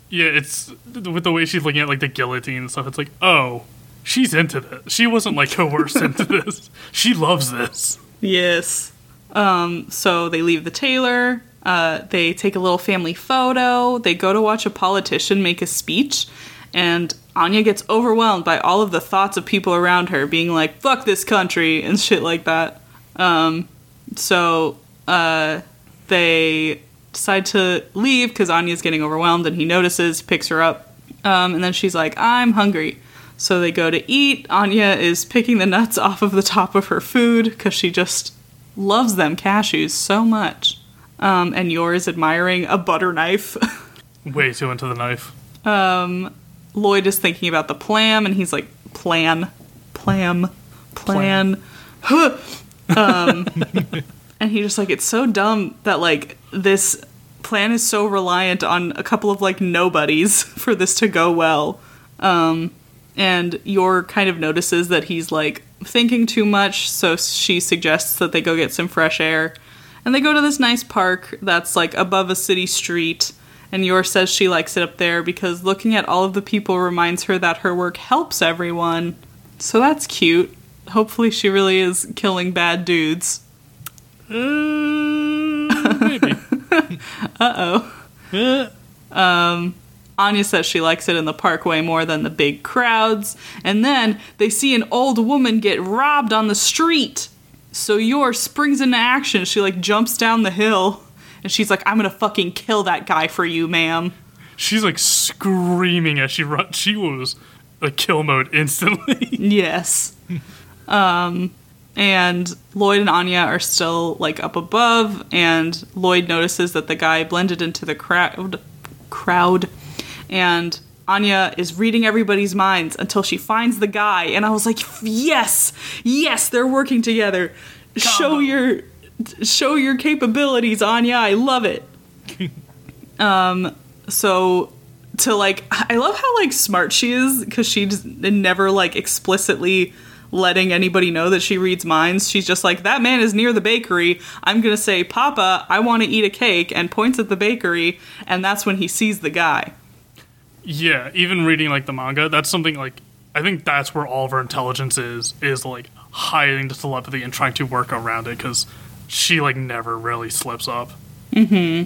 Yeah, it's with the way she's looking at like the guillotine and stuff. It's like, oh, she's into this. She wasn't like coerced into this. She loves this. Yes. Um, so they leave the tailor. Uh, they take a little family photo. They go to watch a politician make a speech. And Anya gets overwhelmed by all of the thoughts of people around her being like, fuck this country and shit like that. Um, so uh, they decide to leave because Anya's getting overwhelmed and he notices, picks her up. Um, and then she's like, I'm hungry. So they go to eat. Anya is picking the nuts off of the top of her food because she just loves them cashews so much. Um, and Yor is admiring a butter knife. Way too into the knife. um, Lloyd is thinking about the plam, and he's like, "Plan, plam, plan." um, and he just like it's so dumb that like this plan is so reliant on a couple of like nobodies for this to go well. Um, and Yor kind of notices that he's like thinking too much, so she suggests that they go get some fresh air. And they go to this nice park that's like above a city street. And Yor says she likes it up there because looking at all of the people reminds her that her work helps everyone. So that's cute. Hopefully, she really is killing bad dudes. Uh, maybe. Uh oh. Anya says she likes it in the parkway more than the big crowds. And then they see an old woman get robbed on the street. So Yor springs into action. She like jumps down the hill. And she's like, I'm gonna fucking kill that guy for you, ma'am. She's like screaming as she runs. She was like kill mode instantly. Yes. um, and Lloyd and Anya are still like up above, and Lloyd notices that the guy blended into the crowd. Crowd, and Anya is reading everybody's minds until she finds the guy, and I was like, yes, yes, they're working together. Show your, show your capabilities, Anya. I love it. um, so to like i love how like smart she is because she's never like explicitly letting anybody know that she reads minds she's just like that man is near the bakery i'm gonna say papa i want to eat a cake and points at the bakery and that's when he sees the guy yeah, even reading like the manga, that's something like I think that's where all of her intelligence is is like hiding the telepathy and trying to work around it because she like never really slips up. Hmm.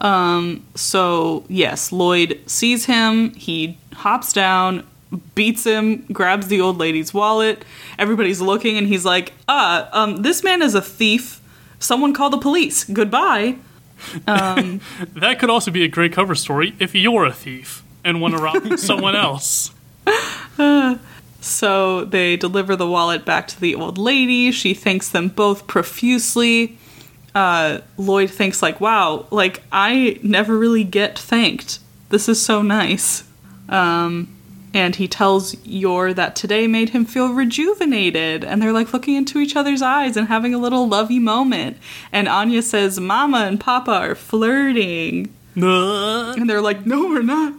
Um. so yes lloyd sees him he hops down beats him grabs the old lady's wallet everybody's looking and he's like uh um this man is a thief someone call the police goodbye That could also be a great cover story if you're a thief and want to rob someone else. So they deliver the wallet back to the old lady. She thanks them both profusely. Uh, Lloyd thinks like, "Wow, like I never really get thanked. This is so nice." Um, and he tells Yor that today made him feel rejuvenated, and they're like looking into each other's eyes and having a little lovey moment. And Anya says, "Mama and Papa are flirting," and they're like, "No, we're not."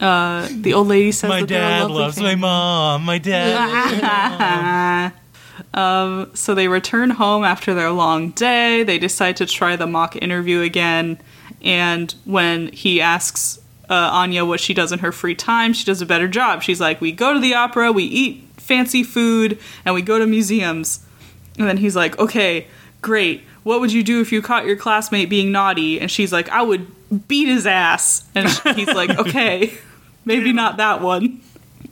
Uh, the old lady says, my that they're a dad loves my family. mom. My dad. um, so they return home after their long day. They decide to try the mock interview again. And when he asks uh, Anya what she does in her free time, she does a better job. She's like, We go to the opera, we eat fancy food, and we go to museums. And then he's like, Okay, great. What would you do if you caught your classmate being naughty? And she's like, I would beat his ass. And he's like, Okay, maybe not that one.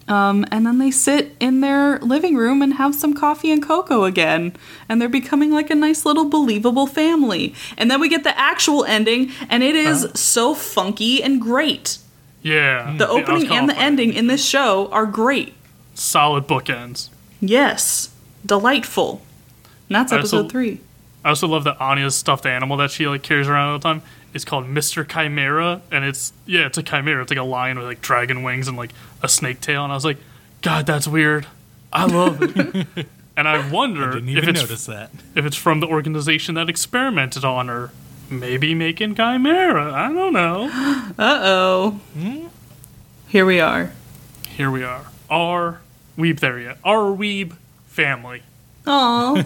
Um, and then they sit in their living room and have some coffee and cocoa again. And they're becoming like a nice little believable family. And then we get the actual ending, and it is so funky and great. yeah. The Yeah, I was opening and the ending in this show are great. Solid bookends. Yes. Delightful. And that's I also- episode three. I also love that Anya's stuffed animal that she like carries around all the time is called Mr. Chimera, and it's yeah, it's a chimera. It's like a lion with like dragon wings and like a snake tail. And I was like, God, that's weird. I love it. and I wonder Didn't if it's notice that. if it's from the organization that experimented on her. Maybe making chimera. I don't know. Uh oh. Here we are. Here we are. R weeb there yet. Our weeb family. Aw.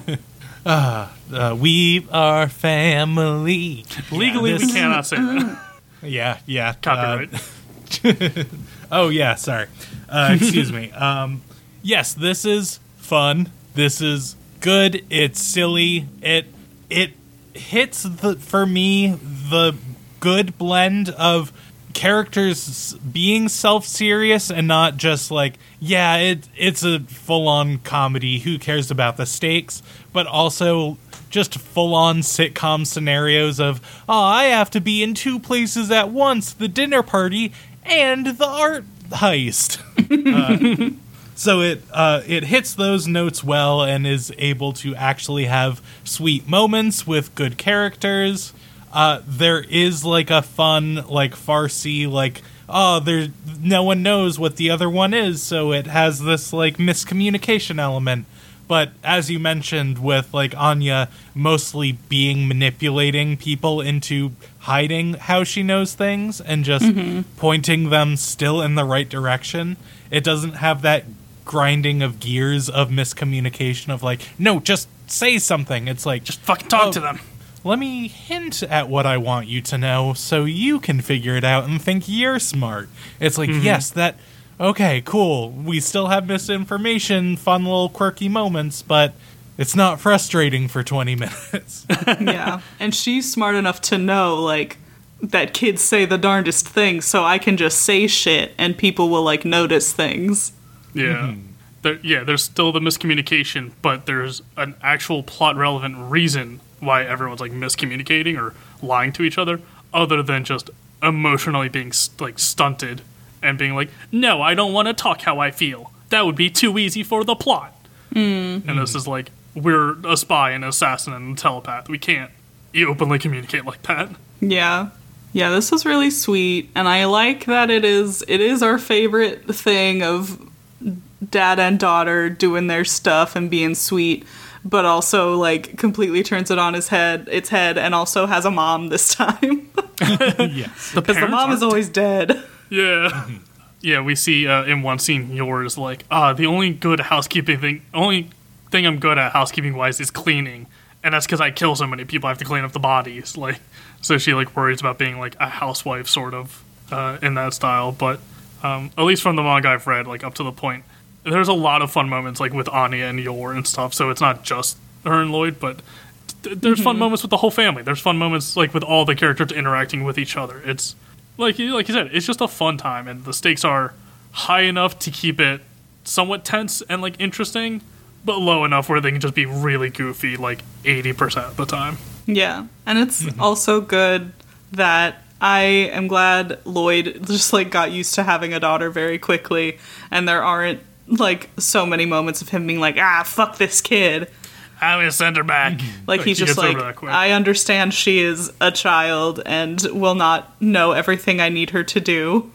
Uh, we are family. Legally, Yeah, we cannot say that. Yeah, yeah. uh, Copyright. Oh yeah, sorry. Uh, excuse me. Um, yes, this is fun. This is good. It's silly. It it hits the for me the good blend of characters being self-serious and not just like yeah it it's a full-on comedy who cares about the stakes but also just full-on sitcom scenarios of oh i have to be in two places at once the dinner party and the art heist Uh, so it uh, it hits those notes well and is able to actually have sweet moments with good characters. Uh, there is like a fun like farcy like oh there no one knows what the other one is so it has this like miscommunication element but as you mentioned with like Anya mostly being manipulating people into hiding how she knows things and just mm-hmm. pointing them still in the right direction it doesn't have that grinding of gears of miscommunication of like no just say something it's like Just fucking talk Oh. to them. let me hint at what I want you to know so you can figure it out and think you're smart. It's like, mm-hmm. yes, that okay, cool. We still have misinformation, fun little quirky moments, but it's not frustrating for 20 minutes. yeah. And she's smart enough to know, like, that kids say the darndest things, so I can just say shit and people will, like, notice things. Yeah. Mm-hmm. There, yeah, there's still the miscommunication, but there's an actual plot relevant reason why everyone's like miscommunicating or lying to each other, other than just emotionally being like stunted and being like, "No, I don't want to talk how I feel. That would be too easy for the plot." Hmm. And this is like, we're a spy, an assassin, and a telepath. We can't you openly communicate like that. Yeah. Yeah, this was really sweet and I like that it is it is our favorite thing of dad and daughter doing their stuff and being sweet, but also like completely turns it on his head its head and also has a mom this time. yes. Because the parents mom is always dead. Yeah. Yeah, we see uh, in one scene Yor's like, ah, the only good housekeeping thing, only thing I'm good at housekeeping wise is cleaning, and that's because I kill so many people. I have to clean up the bodies. Like, so she like worries about being like a housewife sort of uh, in that style. But um, at least from the manga I've read, like up to the point, there's a lot of fun moments like with Anya and Yor and stuff. So it's not just her and Lloyd, but th- there's fun moments with the whole family. There's fun moments like with all the characters interacting with each other. It's like you like you said, it's just a fun time, and the stakes are high enough to keep it somewhat tense and like interesting, but low enough where they can just be really goofy like eighty percent of the time. Yeah. And it's also good that I am glad Lloyd just like got used to having a daughter very quickly and there aren't like so many moments of him being like, ah, fuck this kid. I'm gonna send her back. Like he's he just like. I understand she is a child and will not know everything I need her to do.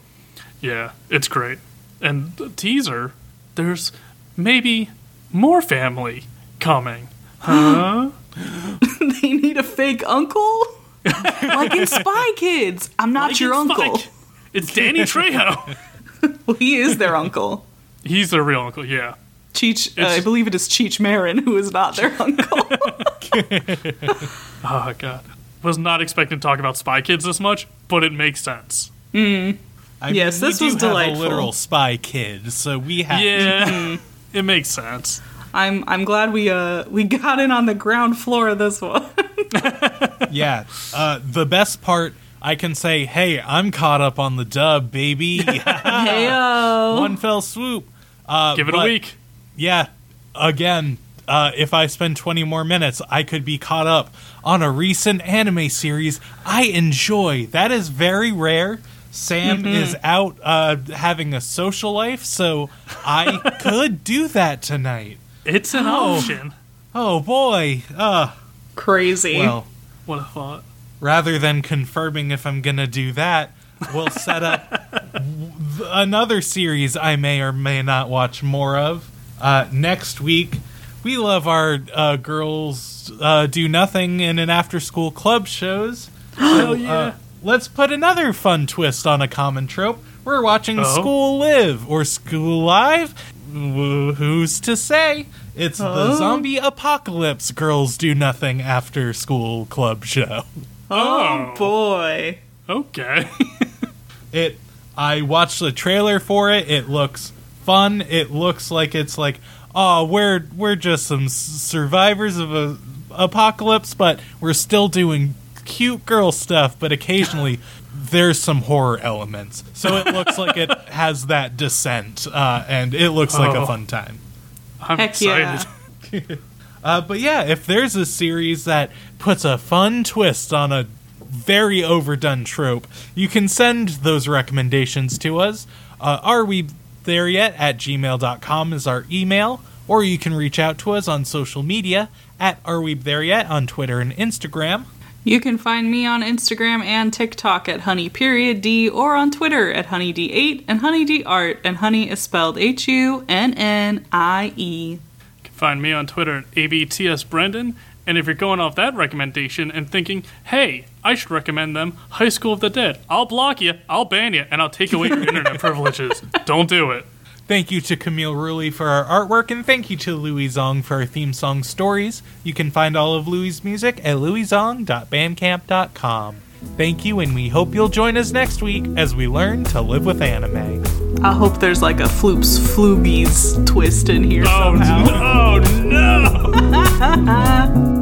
Yeah, it's great. And the teaser, there's maybe more family coming. Huh? they need a fake uncle? like in Spy Kids. I'm not Like your uncle. Spike. It's Danny Trejo. Well, he is their uncle. He's their real uncle, yeah. Cheech, uh, I believe it is Cheech Marin, who is not their uncle. Oh god. Was not expecting to talk about Spy Kids this much, but it makes sense. I Yes, we this do was have delightful. A literal spy kid, so we have. Yeah. it makes sense. I'm I'm glad we uh we got in on the ground floor of this one. Yeah. Uh, the best part, I can say, hey, I'm caught up on the dub, baby. Heyo. One fell swoop. Uh, Give it a week. Yeah, again, uh, if I spend 20 more minutes, I could be caught up on a recent anime series I enjoy. That is very rare. Sam Mm-hmm. is out uh, having a social life, so I could do that tonight. It's an Oh. option. Oh boy. Uh, Crazy. well, What a thought. rather than confirming if I'm going to do that, we'll set up w- another series I may or may not watch more of. Uh, next week, we love our uh, girls uh, do nothing in an after school club shows. So, yeah. uh, let's put another fun twist on a common trope. We're watching Oh. School Live or School Live. who's to say? It's the zombie apocalypse girls do nothing after school club show. Oh, Oh. boy. Okay. It I watched the trailer for it. It looks fun. It looks like it's like, oh, we're we're just some survivors of a apocalypse, but we're still doing cute girl stuff, but occasionally there's some horror elements. So it looks like it has that descent, uh, and it looks like a Oh. fun time. I'm Heck excited. yeah. Uh, but yeah, if there's a series that puts a fun twist on a very overdone trope, you can send those recommendations to us. Uh, are we there yet? At gmail.com is our email, or you can reach out to us on social media at Are We There Yet on Twitter and Instagram. You can find me on Instagram and TikTok at honey period d or on Twitter at honeyd8 and Honey D Art, and honey is spelled H U N N I E. You can find me on Twitter at ABTS abtsbrendan. And if you're going off that recommendation and thinking, hey, I should recommend them High School of the Dead, I'll block you, I'll ban you, and I'll take away your internet privileges. Don't do it. Thank you to Camille Rulli for our artwork, and thank you to Louis Zong for our theme song stories. You can find all of Louis' music at louiszong.bandcamp.com. Thank you, and we hope you'll join us next week as we learn to live with anime. I hope there's like a floops floobies twist in here Oh, somehow. no. oh no!